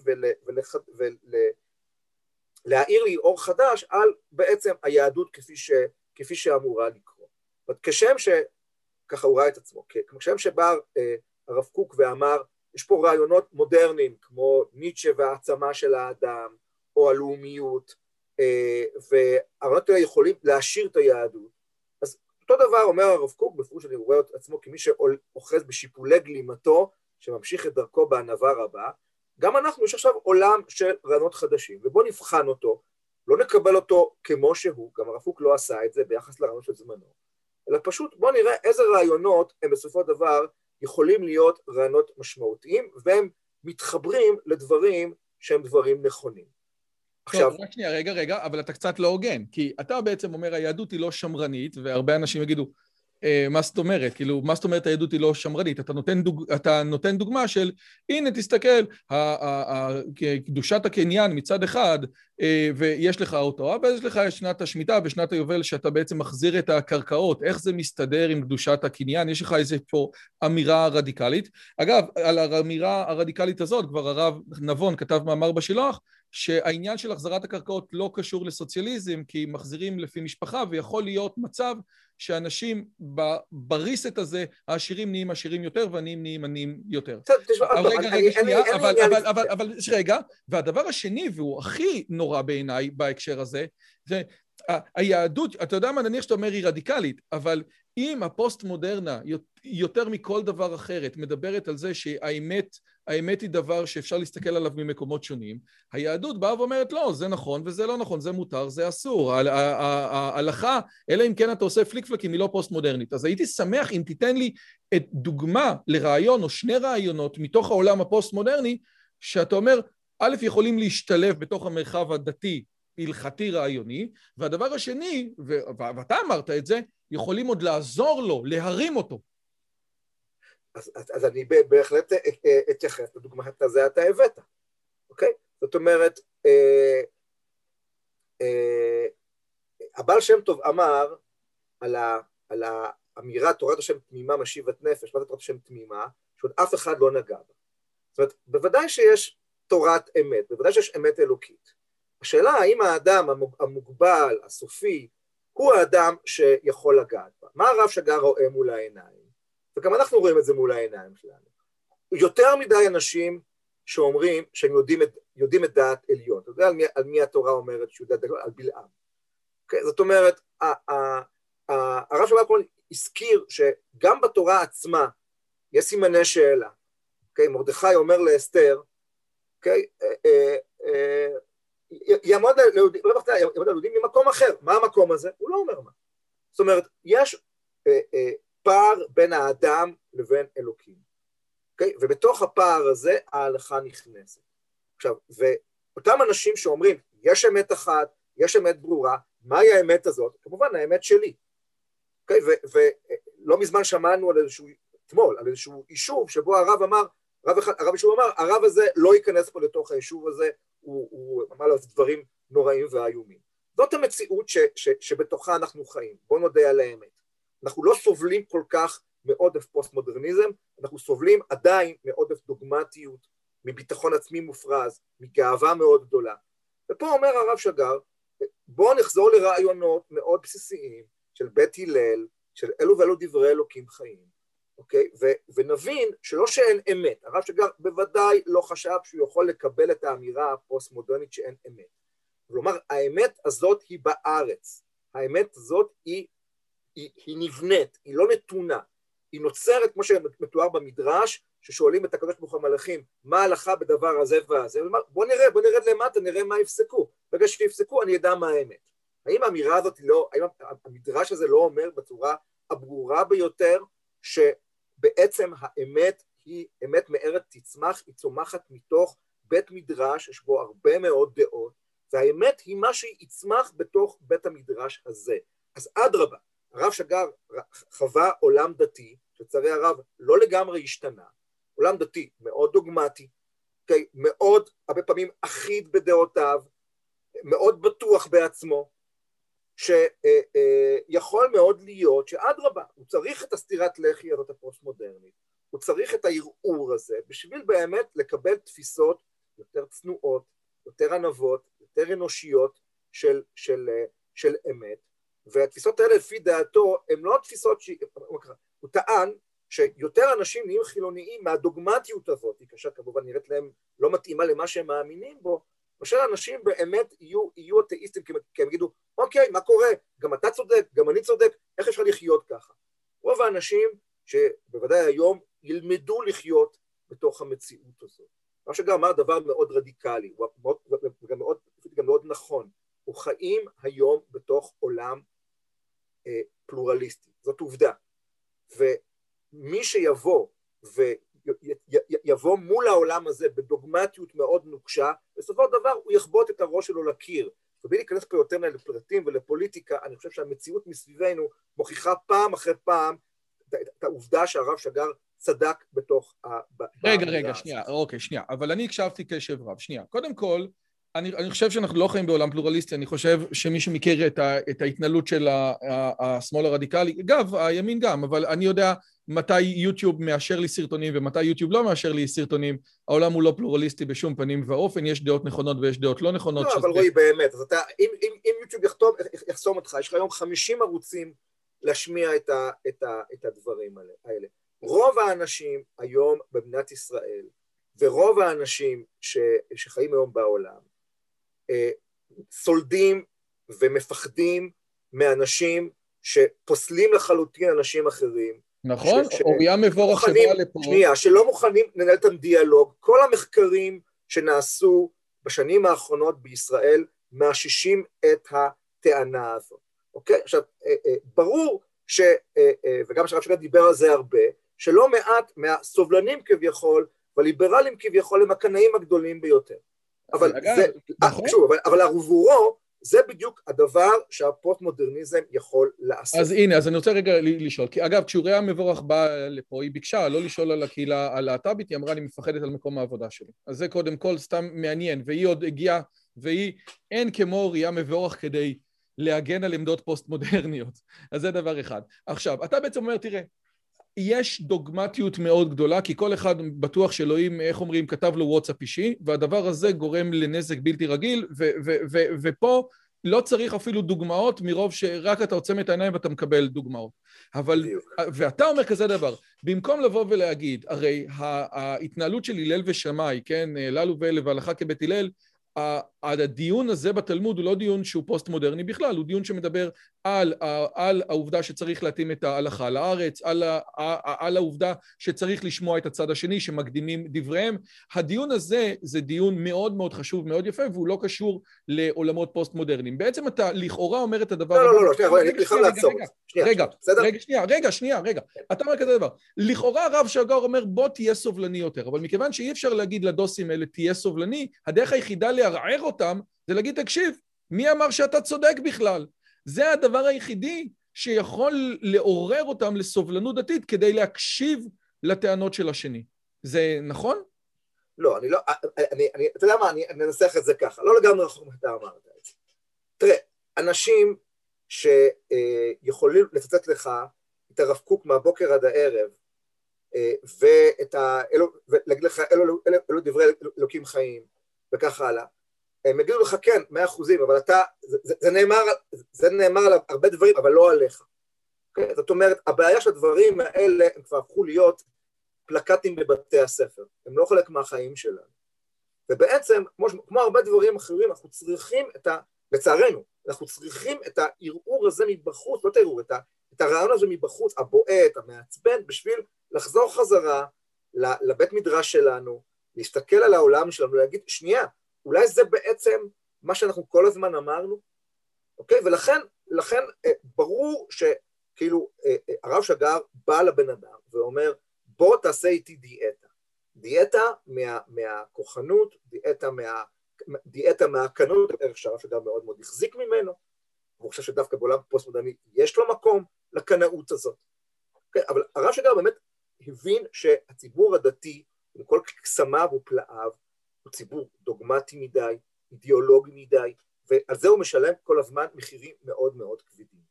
B: ולהאיר לי אור חדש על בעצם היהדות כפי, ש, כפי שאמורה לקרוא. כשם שככה הוא ראה את עצמו, כשם שבא אה, הרב קוק ואמר, יש פה רעיונות מודרניים כמו ניטשה והעצמה של האדם, או הלאומיות, אה, והרעיונות האלה יכולים להעשיר את היהדות. אותו דבר אומר הרב קוק, בפירוש אני רואה את עצמו כמי שאוחז בשיפולי גלימתו, שממשיך את דרכו בענווה רבה, גם אנחנו, יש עכשיו עולם של רעיונות חדשים, ובואו נבחן אותו, לא נקבל אותו כמו שהוא, גם הרב קוק לא עשה את זה ביחס לרעיונות של זמנו, אלא פשוט בואו נראה איזה רעיונות הם בסופו של דבר יכולים להיות רעיונות משמעותיים, והם מתחברים לדברים שהם דברים נכונים.
A: עכשיו... טוב, רק שנייה, רגע, רגע, אבל אתה קצת לא הוגן, כי אתה בעצם אומר היהדות היא לא שמרנית, והרבה אנשים יגידו, אה, מה זאת אומרת? כאילו, מה זאת אומרת היהדות היא לא שמרנית? אתה נותן, דוג, אתה נותן דוגמה של, הנה, תסתכל, קדושת הקניין מצד אחד, אה, ויש לך אותו, אבל יש לך שנת השמיטה ושנת היובל שאתה בעצם מחזיר את הקרקעות, איך זה מסתדר עם קדושת הקניין? יש לך איזה פה אמירה רדיקלית. אגב, על האמירה הרדיקלית הזאת, כבר הרב נבון כתב מאמר בשילוח, שהעניין של החזרת הקרקעות לא קשור לסוציאליזם, כי מחזירים לפי משפחה, ויכול להיות מצב שאנשים בריסט הזה, העשירים נהיים עשירים יותר והעניים נהיים עניים יותר. רגע, רגע, שנייה, אבל רגע, והדבר השני, והוא הכי נורא בעיניי בהקשר הזה, זה היהדות, אתה יודע מה, נניח שאתה אומר היא רדיקלית, אבל אם הפוסט-מודרנה יותר מכל דבר אחרת מדברת על זה שהאמת האמת היא דבר שאפשר להסתכל עליו ממקומות שונים, היהדות באה ואומרת לא, זה נכון וזה לא נכון, זה מותר, זה אסור, ההלכה, אלא אם כן אתה עושה פליק פלקים, היא לא פוסט-מודרנית. אז הייתי שמח אם תיתן לי את דוגמה לרעיון או שני רעיונות מתוך העולם הפוסט-מודרני, שאתה אומר, א', יכולים להשתלב בתוך המרחב הדתי הלכתי רעיוני, והדבר השני, ואתה אמרת את זה, יכולים עוד לעזור לו, להרים אותו.
B: אז, אז, אז אני בהחלט אה, אה, אתייחס לדוגמה הזה אתה הבאת, אוקיי? זאת אומרת, אה, אה, הבעל שם טוב אמר על, ה, על האמירה תורת השם תמימה משיבת נפש, מה זה תורת השם תמימה? שעוד אף אחד לא נגע בה. זאת אומרת, בוודאי שיש תורת אמת, בוודאי שיש אמת אלוקית. השאלה האם האדם המוגבל, הסופי, הוא האדם שיכול לגעת בה. מה הרב שגר רואה מול העיניים? וגם אנחנו רואים את זה מול העיניים שלנו. יותר מדי אנשים שאומרים שהם יודעים את, יודעים את דעת עליון. אתה יודע על מי, על מי התורה אומרת שהוא יודע? על בלעם. Okay, אוקיי? זאת אומרת, הרב שבא קורן הזכיר שגם בתורה עצמה יש סימני שאלה. Okay, אוקיי? מרדכי אומר לאסתר, okay, אוקיי? אה, אה, אה, יעמוד ליהודים ממקום אחר. מה המקום הזה? הוא לא אומר מה. זאת אומרת, יש פער בין האדם לבין אלוקים. Okay? אוקיי? ובתוך הפער הזה ההלכה נכנסת. עכשיו, ואותם אנשים שאומרים, יש אמת אחת, יש אמת ברורה, מהי האמת הזאת? כמובן, האמת שלי. Okay? אוקיי? ולא מזמן שמענו על איזשהו, אתמול, על איזשהו יישוב שבו הרב אמר, הרב, הרב יישוב אמר, הרב הזה לא ייכנס פה לתוך היישוב הזה, הוא, הוא אמר לו דברים נוראים ואיומים. זאת המציאות ש, ש, שבתוכה אנחנו חיים, בואו נודה על האמת. אנחנו לא סובלים כל כך מעודף פוסט-מודרניזם, אנחנו סובלים עדיין מעודף דוגמטיות, מביטחון עצמי מופרז, מגאווה מאוד גדולה. ופה אומר הרב שגר, בואו נחזור לרעיונות מאוד בסיסיים של בית הלל, של אלו ואלו דברי אלוקים חיים, אוקיי? ו- ונבין שלא שאין אמת, הרב שגר בוודאי לא חשב שהוא יכול לקבל את האמירה הפוסט-מודרנית שאין אמת. כלומר, האמת הזאת היא בארץ, האמת הזאת היא היא, היא נבנית, היא לא נתונה, היא נוצרת כמו שמתואר במדרש, ששואלים את הקדוש ברוך המלאכים, מה ההלכה בדבר הזה והזה, בוא נראה, בוא נרד למטה, נראה מה יפסקו. ברגע שיפסקו אני אדע מה האמת. האם האמירה הזאת לא, האם המדרש הזה לא אומר בצורה הברורה ביותר, שבעצם האמת היא אמת מארץ תצמח, היא צומחת מתוך בית מדרש, יש בו הרבה מאוד דעות, והאמת היא מה שיצמח בתוך בית המדרש הזה. אז אדרבה, הרב שגר חווה עולם דתי, שלצערי הרב לא לגמרי השתנה, עולם דתי מאוד דוגמטי, okay, אוקיי? מאוד הרבה פעמים אחיד בדעותיו, מאוד בטוח בעצמו, שיכול מאוד להיות שאדרבה, הוא צריך את הסטירת לחי הזאת הפוסט-מודרנית, הוא צריך את הערעור הזה בשביל באמת לקבל תפיסות יותר צנועות, יותר ענבות, יותר אנושיות של, של, של אמת, והתפיסות האלה לפי דעתו הן לא תפיסות ש... הוא טען שיותר אנשים נהיים חילוניים מהדוגמטיות הזאת, כאשר כמובן נראית להם לא מתאימה למה שהם מאמינים בו, מאשר אנשים באמת יהיו, יהיו אתאיסטים, כי הם יגידו, אוקיי, מה קורה? גם אתה צודק, גם אני צודק, איך אפשר לחיות ככה? רוב האנשים שבוודאי היום ילמדו לחיות בתוך המציאות הזאת. מה שגם אמר דבר מאוד רדיקלי, וגם מאוד, גם מאוד נכון, הוא חיים היום בתוך עולם אה, פלורליסטי, זאת עובדה. ומי שיבוא ויבוא מול העולם הזה בדוגמטיות מאוד נוקשה, בסופו של דבר הוא יחבוט את הראש שלו לקיר. ובלי להיכנס פה יותר לפרטים ולפוליטיקה, אני חושב שהמציאות מסביבנו מוכיחה פעם אחרי פעם את העובדה שהרב שגר צדק בתוך ה...
A: רגע, רגע, שנייה, אוקיי, שנייה. אבל אני הקשבתי קשב רב. שנייה. קודם כל, אני, אני חושב שאנחנו לא חיים בעולם פלורליסטי, אני חושב שמי שמכיר את, ה, את ההתנהלות של השמאל הרדיקלי, אגב, הימין גם, אבל אני יודע מתי יוטיוב מאשר לי סרטונים ומתי יוטיוב לא מאשר לי סרטונים, העולם הוא לא פלורליסטי בשום פנים ואופן, יש דעות נכונות ויש דעות לא נכונות.
B: לא, אבל רועי, באמת, אז אתה, אם, אם, אם יוטיוב יחתום, יחסום אותך, יש לך היום 50 ערוצים להשמיע את, ה, את, ה, את הדברים האלה. רוב האנשים היום במדינת ישראל, ורוב האנשים ש, שחיים היום בעולם, סולדים ומפחדים מאנשים שפוסלים לחלוטין אנשים אחרים.
A: נכון, אוריה מבורך שבא לפה.
B: שנייה, שלא מוכנים לנהל את הדיאלוג. כל המחקרים שנעשו בשנים האחרונות בישראל מאששים את הטענה הזאת, אוקיי? עכשיו, אה, אה, ברור ש... וגם שהרב שגד דיבר על זה הרבה, שלא מעט מהסובלנים כביכול והליברלים כביכול הם הקנאים הגדולים ביותר. אבל אגב, זה, נכון. שוב, אבל, אבל עבורו זה בדיוק הדבר שהפוסט-מודרניזם יכול לעשות.
A: אז הנה, אז אני רוצה רגע לשאול, כי אגב, כשאוריה המבורך באה לפה, היא ביקשה לא לשאול על הקהילה הלהט"בית, היא אמרה, אני מפחדת על מקום העבודה שלי. אז זה קודם כל סתם מעניין, והיא עוד הגיעה, והיא, אין כמו אוריה מבורך כדי להגן על עמדות פוסט-מודרניות. אז זה דבר אחד. עכשיו, אתה בעצם אומר, תראה, יש דוגמטיות מאוד גדולה, כי כל אחד בטוח שאלוהים, איך אומרים, כתב לו וואטסאפ אישי, והדבר הזה גורם לנזק בלתי רגיל, ו- ו- ו- ופה לא צריך אפילו דוגמאות, מרוב שרק אתה עוצם את העיניים ואתה מקבל דוגמאות. אבל, ואתה אומר כזה דבר, במקום לבוא ולהגיד, הרי ההתנהלות של הלל ושמאי, כן, אלו ואלו והלכה כבית הלל, הדיון הזה בתלמוד הוא לא דיון שהוא פוסט-מודרני בכלל, הוא דיון שמדבר על, על העובדה שצריך להתאים את ההלכה לארץ, על, על העובדה שצריך לשמוע את הצד השני שמקדימים דבריהם. הדיון הזה זה דיון מאוד מאוד חשוב, מאוד יפה, והוא לא קשור לעולמות פוסט-מודרניים. בעצם אתה לכאורה אומר את הדבר...
B: לא, לא, לא, לא, שנייה, אני חייב לעצור.
A: רגע, רגע, שנייה, רגע, שנייה, רגע. אתה אומר כזה דבר. לכאורה הרב שגר אומר בוא תהיה סובלני יותר, אבל מכיוון שאי אפשר להגיד לדוסים האלה תהיה סובלני, הדרך היחידה לערער אותם זה להגיד, תקשיב, מי אמר שאתה צודק בכלל? זה הדבר היחידי שיכול לעורר אותם לסובלנות דתית כדי להקשיב לטענות של השני. זה נכון?
B: לא, אני לא, אני, אני, אתה יודע מה, אני אנסח את זה ככה, לא לגמרי רחוק אתה אמרת את זה. תראה, אנשים שיכולים לצטט לך את הרב קוק מהבוקר עד הערב, אה. ולהגיד לך, אלו, אלו, אלו, אלו דברי אלוקים חיים, וכך הלאה. הם יגידו לך כן, מאה אחוזים, אבל אתה, זה, זה, זה, נאמר, זה נאמר על הרבה דברים, אבל לא עליך. Okay? אוקיי? זאת אומרת, הבעיה של הדברים האלה, הם כבר הפכו להיות פלקטים בבתי הספר, הם לא חלק מהחיים שלנו. ובעצם, כמו, כמו הרבה דברים אחרים, אנחנו צריכים את ה... לצערנו, אנחנו צריכים את הערעור הזה מבחוץ, לא את הערעור, את, את הרעיון הזה מבחוץ, הבועט, המעצבן, בשביל לחזור חזרה לבית מדרש שלנו, להסתכל על העולם שלנו, להגיד, שנייה, אולי זה בעצם מה שאנחנו כל הזמן אמרנו, אוקיי? ולכן לכן, אה, ברור שכאילו אה, אה, הרב שגר בא לבן אדם ואומר, בוא תעשה איתי דיאטה. דיאטה מה, מהכוחנות, דיאטה, מה, דיאטה מהקנות, ערך שהרב שגר מאוד מאוד החזיק ממנו, והוא חושב שדווקא בעולם פוסט-מודרני יש לו מקום לקנאות הזאת. אוקיי? אבל הרב שגר באמת הבין שהציבור הדתי, עם כל קסמיו ופלאיו, הוא ציבור דוגמטי מדי, אידיאולוגי מדי, ועל זה הוא משלם כל הזמן מחירים מאוד מאוד כבדים.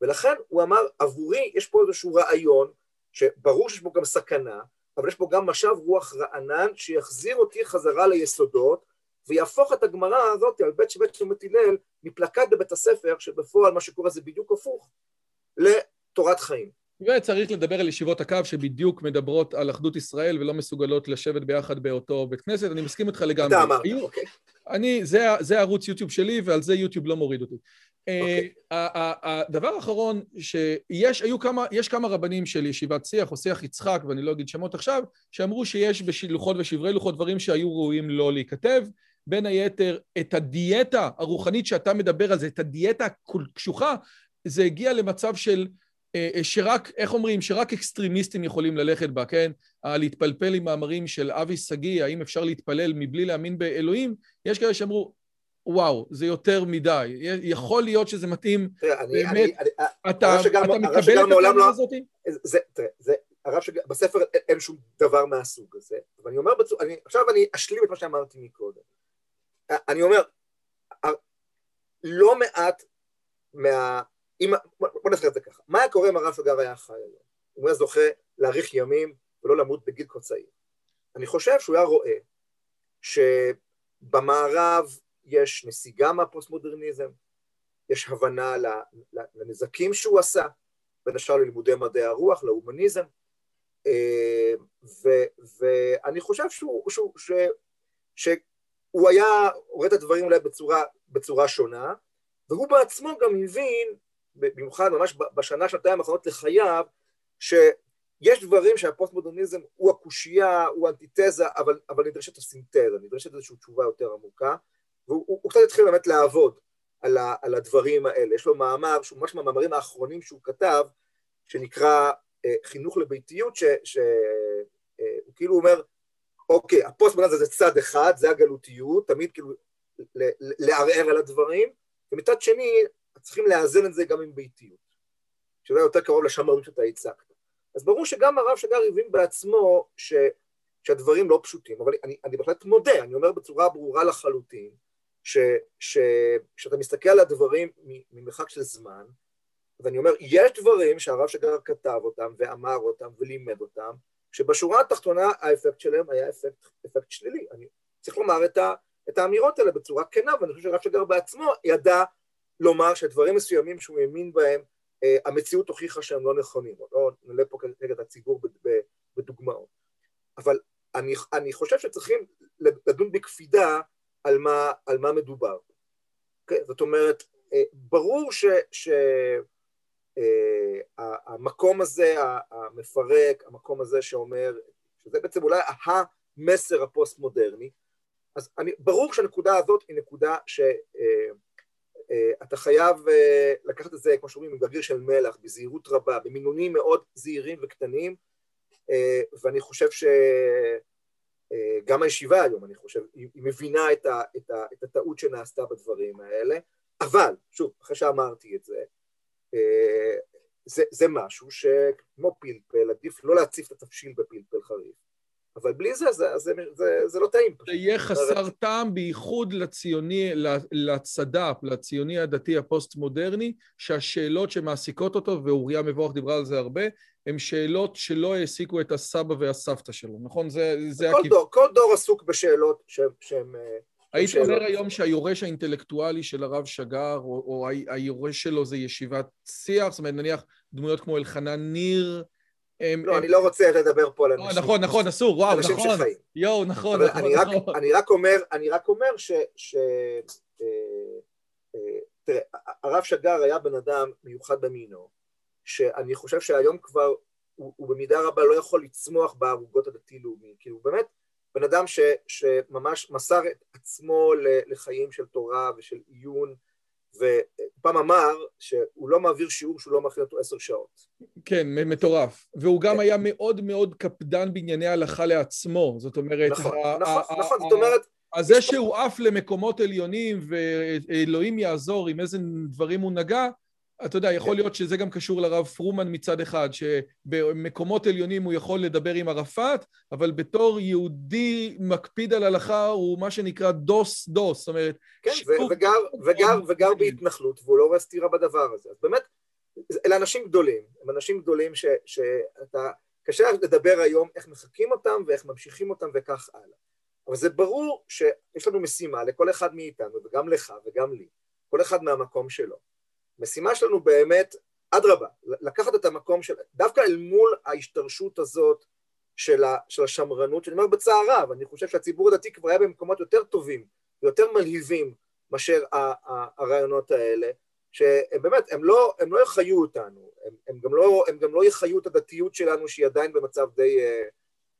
B: ולכן הוא אמר, עבורי יש פה איזשהו רעיון, שברור שיש בו גם סכנה, אבל יש פה גם משב רוח רענן שיחזיר אותי חזרה ליסודות, ויהפוך את הגמרא הזאת על בית שבית שבט הלל מפלקט בבית הספר, שבפועל מה שקורה זה בדיוק הפוך, לתורת חיים.
A: וצריך לדבר על ישיבות הקו שבדיוק מדברות על אחדות ישראל ולא מסוגלות לשבת ביחד באותו בית כנסת, אני מסכים איתך לגמרי.
B: אתה אמרת, אוקיי.
A: אני, זה, זה הערוץ יוטיוב שלי ועל זה יוטיוב לא מוריד אותי. Okay. אוקיי. הדבר האחרון, שיש היו כמה, יש כמה רבנים של ישיבת שיח או שיח יצחק, ואני לא אגיד שמות עכשיו, שאמרו שיש בלוחות ושברי לוחות דברים שהיו ראויים לא להיכתב. בין היתר, את הדיאטה הרוחנית שאתה מדבר על זה, את הדיאטה הקשוחה, זה הגיע למצב של אה, אה, שרק, איך אומרים, שרק אקסטרימיסטים יכולים ללכת בה, כן? להתפלפל עם מאמרים של אבי שגיא, האם אפשר להתפלל מבלי להאמין באלוהים, יש כאלה שאמרו, וואו, זה יותר מדי. יכול להיות שזה מתאים, באמת, אתה מקבל את הטענה הזאת?
B: תראה, הרב שגר, בספר אין שום דבר מהסוג הזה, אבל אני אומר, עכשיו אני אשלים את מה שאמרתי מקודם. אני אומר, לא מעט מה... אם, בוא נעשה את זה ככה, מה היה קורה אם הרב שגר היה חי היום? הוא היה זוכה להאריך ימים ולא למות בגיל כה צעיר. אני חושב שהוא היה רואה שבמערב יש נסיגה מהפוסט-מודרניזם, יש הבנה לנזקים שהוא עשה, בין השאר ללימודי מדעי הרוח, להומניזם, אה, ואני חושב שהוא, שהוא, ש, שהוא היה רואה את הדברים אולי בצורה, בצורה שונה, והוא בעצמו גם הבין, במיוחד ממש בשנה, שנתיים האחרונות לחייו, שיש דברים שהפוסט-מודרניזם הוא הקושייה, הוא האנטיתזה, אבל, אבל נדרשת הסינתזה, נדרשת איזושהי תשובה יותר עמוקה, והוא הוא, הוא קצת התחיל באמת לעבוד על, ה, על הדברים האלה. יש לו מאמר, שהוא ממש מהמאמרים האחרונים שהוא כתב, שנקרא אה, חינוך לביתיות, שהוא אה, כאילו אומר, אוקיי, הפוסט-מודרניזם זה צד אחד, זה הגלותיות, תמיד כאילו לערער על הדברים, ומצד שני, צריכים לאזן את זה גם עם ביתיות, שזה יותר קרוב לשמרנות שאתה הצגת. אז ברור שגם הרב שגר הבין בעצמו ש, שהדברים לא פשוטים, אבל אני, אני בהחלט מודה, אני אומר בצורה ברורה לחלוטין, שכשאתה מסתכל על הדברים ממרחק של זמן, ואני אומר, יש דברים שהרב שגר כתב אותם ואמר אותם ולימד אותם, שבשורה התחתונה האפקט שלהם היה אפקט, אפקט שלילי. אני צריך לומר את, ה, את האמירות האלה בצורה כנה, ואני חושב שהרב שגר בעצמו ידע לומר שדברים מסוימים שהוא האמין בהם, אה, המציאות הוכיחה שהם לא נכונים, לא נעלה פה נגד הציבור בדוגמאות. אבל אני, אני חושב שצריכים לדון בקפידה על מה, על מה מדובר. Okay? אוקיי? זאת אומרת, אה, ברור שהמקום אה, הזה המפרק, המקום הזה שאומר, שזה בעצם אולי המסר הפוסט-מודרני, אז אני, ברור שהנקודה הזאת היא נקודה שאתה אה, חייב לקחת את זה, כמו שאומרים, עם גרגיר של מלח, בזהירות רבה, במינונים מאוד זהירים וקטנים, ואני חושב ש... אה, גם הישיבה היום, אני חושב, היא מבינה את, ה, את, ה, את הטעות שנעשתה בדברים האלה, אבל, שוב, אחרי שאמרתי את זה, אה, זה, זה משהו שכמו פלפל, עדיף לא להציף את התבשיל בפלפל חריף. אבל בלי זה, זה, זה, זה, זה לא טעים.
A: זה יהיה חסר טעם, בייחוד לציוני, לצד"פ, לציוני הדתי הפוסט-מודרני, שהשאלות שמעסיקות אותו, ואוריה מבורך דיברה על זה הרבה, הן שאלות שלא העסיקו את הסבא והסבתא שלו, נכון? זה, זה
B: כל, דור, כל דור עסוק בשאלות שהן... אה,
A: היית אומר היום שהיורש האינטלקטואלי של הרב שגר, או, או היורש שלו זה ישיבת שיח, זאת אומרת, נניח דמויות כמו אלחנן ניר,
B: הם, לא, הם... אני לא רוצה לדבר פה על
A: לא, אנשים. נכון, נכון, אסור, וואו,
B: אנשים
A: נכון.
B: שחיים.
A: יואו, נכון, נכון,
B: אני
A: נכון.
B: רק, אני רק אומר, אני רק אומר ש... ש אה, אה, תראה, הרב שגר היה בן אדם מיוחד במינו, שאני חושב שהיום כבר הוא, הוא במידה רבה לא יכול לצמוח בערוגות הדתי-לאומי, כאילו באמת בן אדם ש, שממש מסר את עצמו לחיים של תורה ושל עיון, ופעם אמר שהוא לא מעביר שיעור שהוא לא מכין אותו עשר שעות.
A: כן, מטורף. והוא גם כן. היה מאוד מאוד קפדן בענייני הלכה לעצמו, זאת אומרת...
B: נכון, נכון, נכון, זאת אומרת...
A: אז זה שהוא עף למקומות עליונים ואלוהים יעזור עם איזה דברים הוא נגע, אתה יודע, יכול כן. להיות שזה גם קשור לרב פרומן מצד אחד, שבמקומות עליונים הוא יכול לדבר עם ערפאת, אבל בתור יהודי מקפיד על הלכה הוא מה שנקרא דוס דוס, זאת אומרת...
B: כן, שיפור... וגר, וגר, וגר בהתנחלות, והוא לא רואה סתירה בדבר הזה. אז באמת, אלה אנשים גדולים, הם אנשים גדולים ש, שאתה... קשה לדבר היום איך מחקים אותם ואיך ממשיכים אותם וכך הלאה. אבל זה ברור שיש לנו משימה לכל אחד מאיתנו, וגם לך וגם לי, כל אחד מהמקום שלו. משימה שלנו באמת, אדרבה, לקחת את המקום של, דווקא אל מול ההשתרשות הזאת של, ה, של השמרנות, שאני אומר בצער רב, אני חושב שהציבור הדתי כבר היה במקומות יותר טובים ויותר מלהיבים מאשר הרעיונות האלה, שהם באמת, הם לא, הם לא יחיו אותנו, הם, הם, גם לא, הם גם לא יחיו את הדתיות שלנו שהיא עדיין במצב די,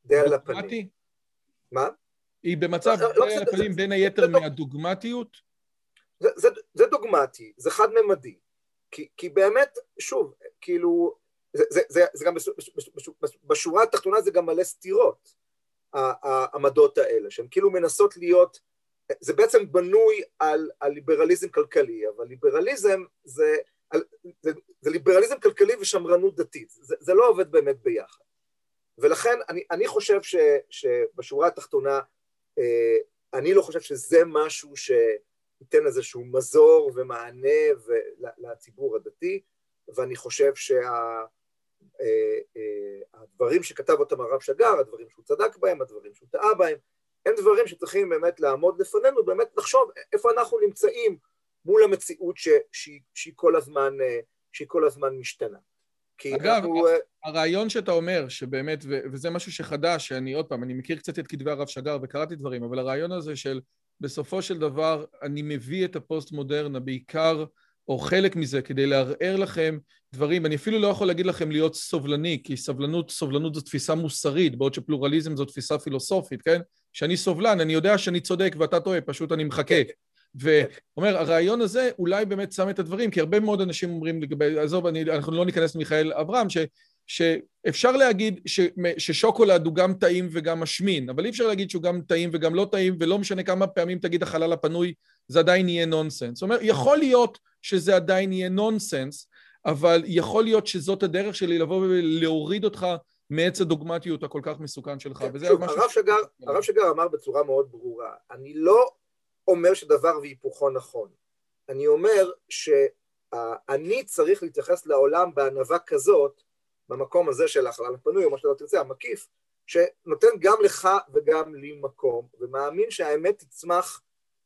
B: די על הפנים. מה?
A: היא במצב לא, לא די על הפנים בין היתר מהדוגמטיות?
B: זה, זה, זה דוגמטי, זה חד-ממדי. כי, כי באמת, שוב, כאילו, זה, זה, זה, זה גם בשורה התחתונה זה גם מלא סתירות, העמדות האלה, שהן כאילו מנסות להיות, זה בעצם בנוי על, על ליברליזם כלכלי, אבל ליברליזם זה, זה, זה ליברליזם כלכלי ושמרנות דתית, זה, זה לא עובד באמת ביחד. ולכן אני, אני חושב ש, שבשורה התחתונה, אה, אני לא חושב שזה משהו שייתן איזשהו מזור ומענה לציבור הדתי, ואני חושב שהדברים שה, אה, אה, שכתב אותם הרב שגר, הדברים שהוא צדק בהם, הדברים שהוא טעה בהם, הם דברים שצריכים באמת לעמוד לפנינו, באמת לחשוב איפה אנחנו נמצאים מול המציאות ש, שהיא, שהיא, כל הזמן, שהיא כל הזמן משתנה.
A: אגב, אנחנו... הרעיון שאתה אומר, שבאמת, ו- וזה משהו שחדש, שאני עוד פעם, אני מכיר קצת את כתבי הרב שגר וקראתי דברים, אבל הרעיון הזה של בסופו של דבר אני מביא את הפוסט-מודרנה בעיקר, או חלק מזה, כדי לערער לכם דברים. אני אפילו לא יכול להגיד לכם להיות סובלני, כי סבלנות, סובלנות זו תפיסה מוסרית, בעוד שפלורליזם זו תפיסה פילוסופית, כן? כשאני סובלן, אני יודע שאני צודק ואתה טועה, פשוט אני מחכה. ואומר, הרעיון הזה אולי באמת שם את הדברים, כי הרבה מאוד אנשים אומרים לגבי, עזוב, אני, אנחנו לא ניכנס למיכאל אברהם, ש, שאפשר להגיד ש, ששוקולד הוא גם טעים וגם משמין, אבל אי אפשר להגיד שהוא גם טעים וגם לא טעים, ולא משנה כמה פעמים תגיד החלל הפנוי, זה עדיין יהיה נונסנס. זאת אומרת, יכול להיות שזה עדיין יהיה נונסנס, אבל יכול להיות שזאת הדרך שלי לבוא ולהוריד אותך מעץ הדוגמטיות הכל כך מסוכן שלך,
B: כן, וזה שוב, משהו... הרב שגר, הרב שגר אמר בצורה מאוד ברורה, אני לא אומר שדבר והיפוכו נכון. אני אומר שאני צריך להתייחס לעולם בענווה כזאת, במקום הזה של החלל הפנוי, או מה שאתה תרצה, המקיף, שנותן גם לך וגם לי מקום, ומאמין שהאמת תצמח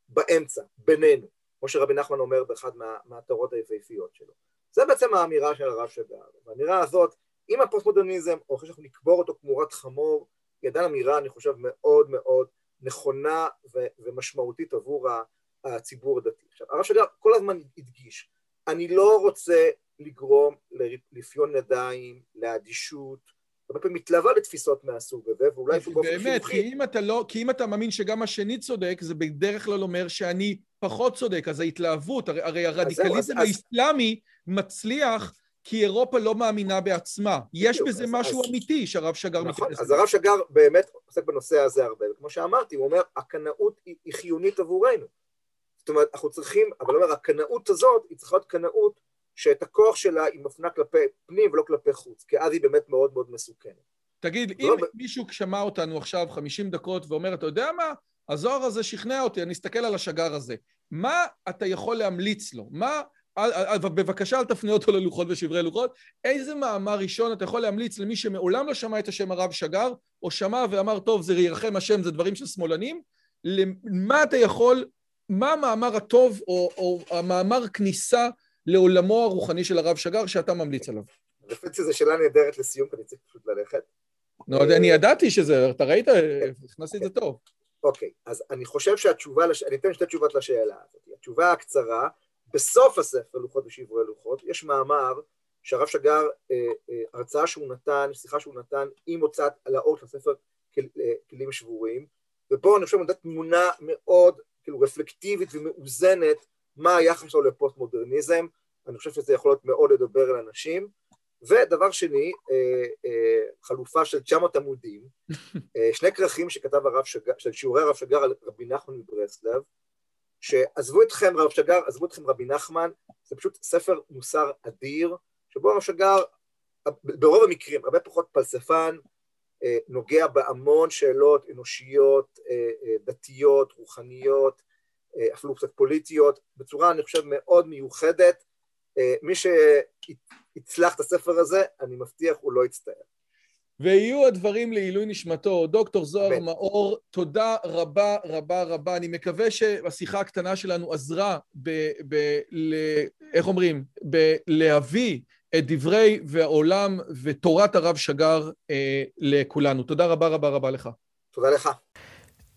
B: באמצע, בינינו, כמו שרבי נחמן אומר באחד מהתורות היפהפיות שלו. זה בעצם האמירה של הרב שגר. והאמירה הזאת, אם הפוסט-מודרניזם, או אחרי שאנחנו נקבור אותו כמורת חמור, היא עדיין אמירה, אני חושב, מאוד מאוד נכונה ומשמעותית עבור הציבור הדתי. עכשיו, הרב שגר כל הזמן הדגיש, אני לא רוצה לגרום לרפיון ידיים, לאדישות, הרבה פעמים מתלווה לתפיסות מהסוג הזה, ואולי
A: אפילו באופן חינוכי. באמת, כי אם אתה לא, כי אם אתה מאמין שגם השני צודק, זה בדרך כלל אומר שאני פחות צודק, אז ההתלהבות, הרי, הרי הרדיקליזם האסלאמי מצליח כי אירופה לא מאמינה בעצמה. יש בזה אז, משהו אז, אמיתי שהרב שגר
B: נכון, מתייחס. אז הרב שגר באמת עוסק בנושא הזה הרבה, וכמו שאמרתי, הוא אומר, הקנאות היא, היא חיונית עבורנו. זאת אומרת, אנחנו צריכים, אבל הוא אומר, הקנאות הזאת היא צריכה להיות קנאות שאת הכוח שלה היא מפנה כלפי פנים ולא כלפי חוץ, כי אז היא באמת מאוד מאוד מסוכנת.
A: תגיד, אם לא... מישהו שמע אותנו עכשיו 50 דקות ואומר, אתה יודע מה? הזוהר הזה שכנע אותי, אני אסתכל על השגר הזה. מה אתה יכול להמליץ לו? מה בבקשה אל תפנה אותו ללוחות ושברי לוחות. איזה מאמר ראשון אתה יכול להמליץ למי שמעולם לא שמע את השם הרב שגר, או שמע ואמר, טוב, זה ירחם השם, זה דברים של שמאלנים? מה אתה יכול, מה המאמר הטוב, או, או המאמר כניסה לעולמו הרוחני של הרב שגר שאתה ממליץ עליו?
B: אני חושב שזו שאלה נהדרת לסיום, אני צריך פשוט ללכת.
A: לא, אני ידעתי שזה, אתה ראית, הכנסתי את זה טוב.
B: אוקיי, אז אני חושב שהתשובה, אני אתן שתי תשובות לשאלה הזאת. התשובה הקצרה, בסוף הספר, לוחות ושברי לוחות, יש מאמר שהרב שגר, אה, אה, הרצאה שהוא נתן, שיחה שהוא נתן עם הוצאת לאור של הספר כל, אה, כלים שבורים, ופה אני חושב נתת תמונה מאוד כאילו רפלקטיבית ומאוזנת מה היחס שלו לפוסט מודרניזם, אני חושב שזה יכול להיות מאוד לדבר על אנשים. ודבר שני, חלופה של 900 עמודים, שני כרכים שכתב הרב שגר, של שיעורי הרב שגר על רבי נחמן מברסלב, שעזבו אתכם רב שגר, עזבו אתכם רבי נחמן, זה פשוט ספר מוסר אדיר, שבו הרב שגר, ברוב המקרים, הרבה פחות פלספן, אה, נוגע בהמון שאלות אנושיות, אה, אה, דתיות, רוחניות, אפילו קצת פוליטיות, בצורה, אני חושב, מאוד מיוחדת. מי שיצלח את הספר הזה, אני מבטיח, הוא לא יצטער.
A: ויהיו הדברים לעילוי נשמתו. דוקטור זוהר מאור, תודה רבה רבה רבה. אני מקווה שהשיחה הקטנה שלנו עזרה ב... ב ל, איך אומרים? בלהביא את דברי והעולם ותורת הרב שגר אה, לכולנו. תודה רבה רבה רבה לך.
B: תודה לך.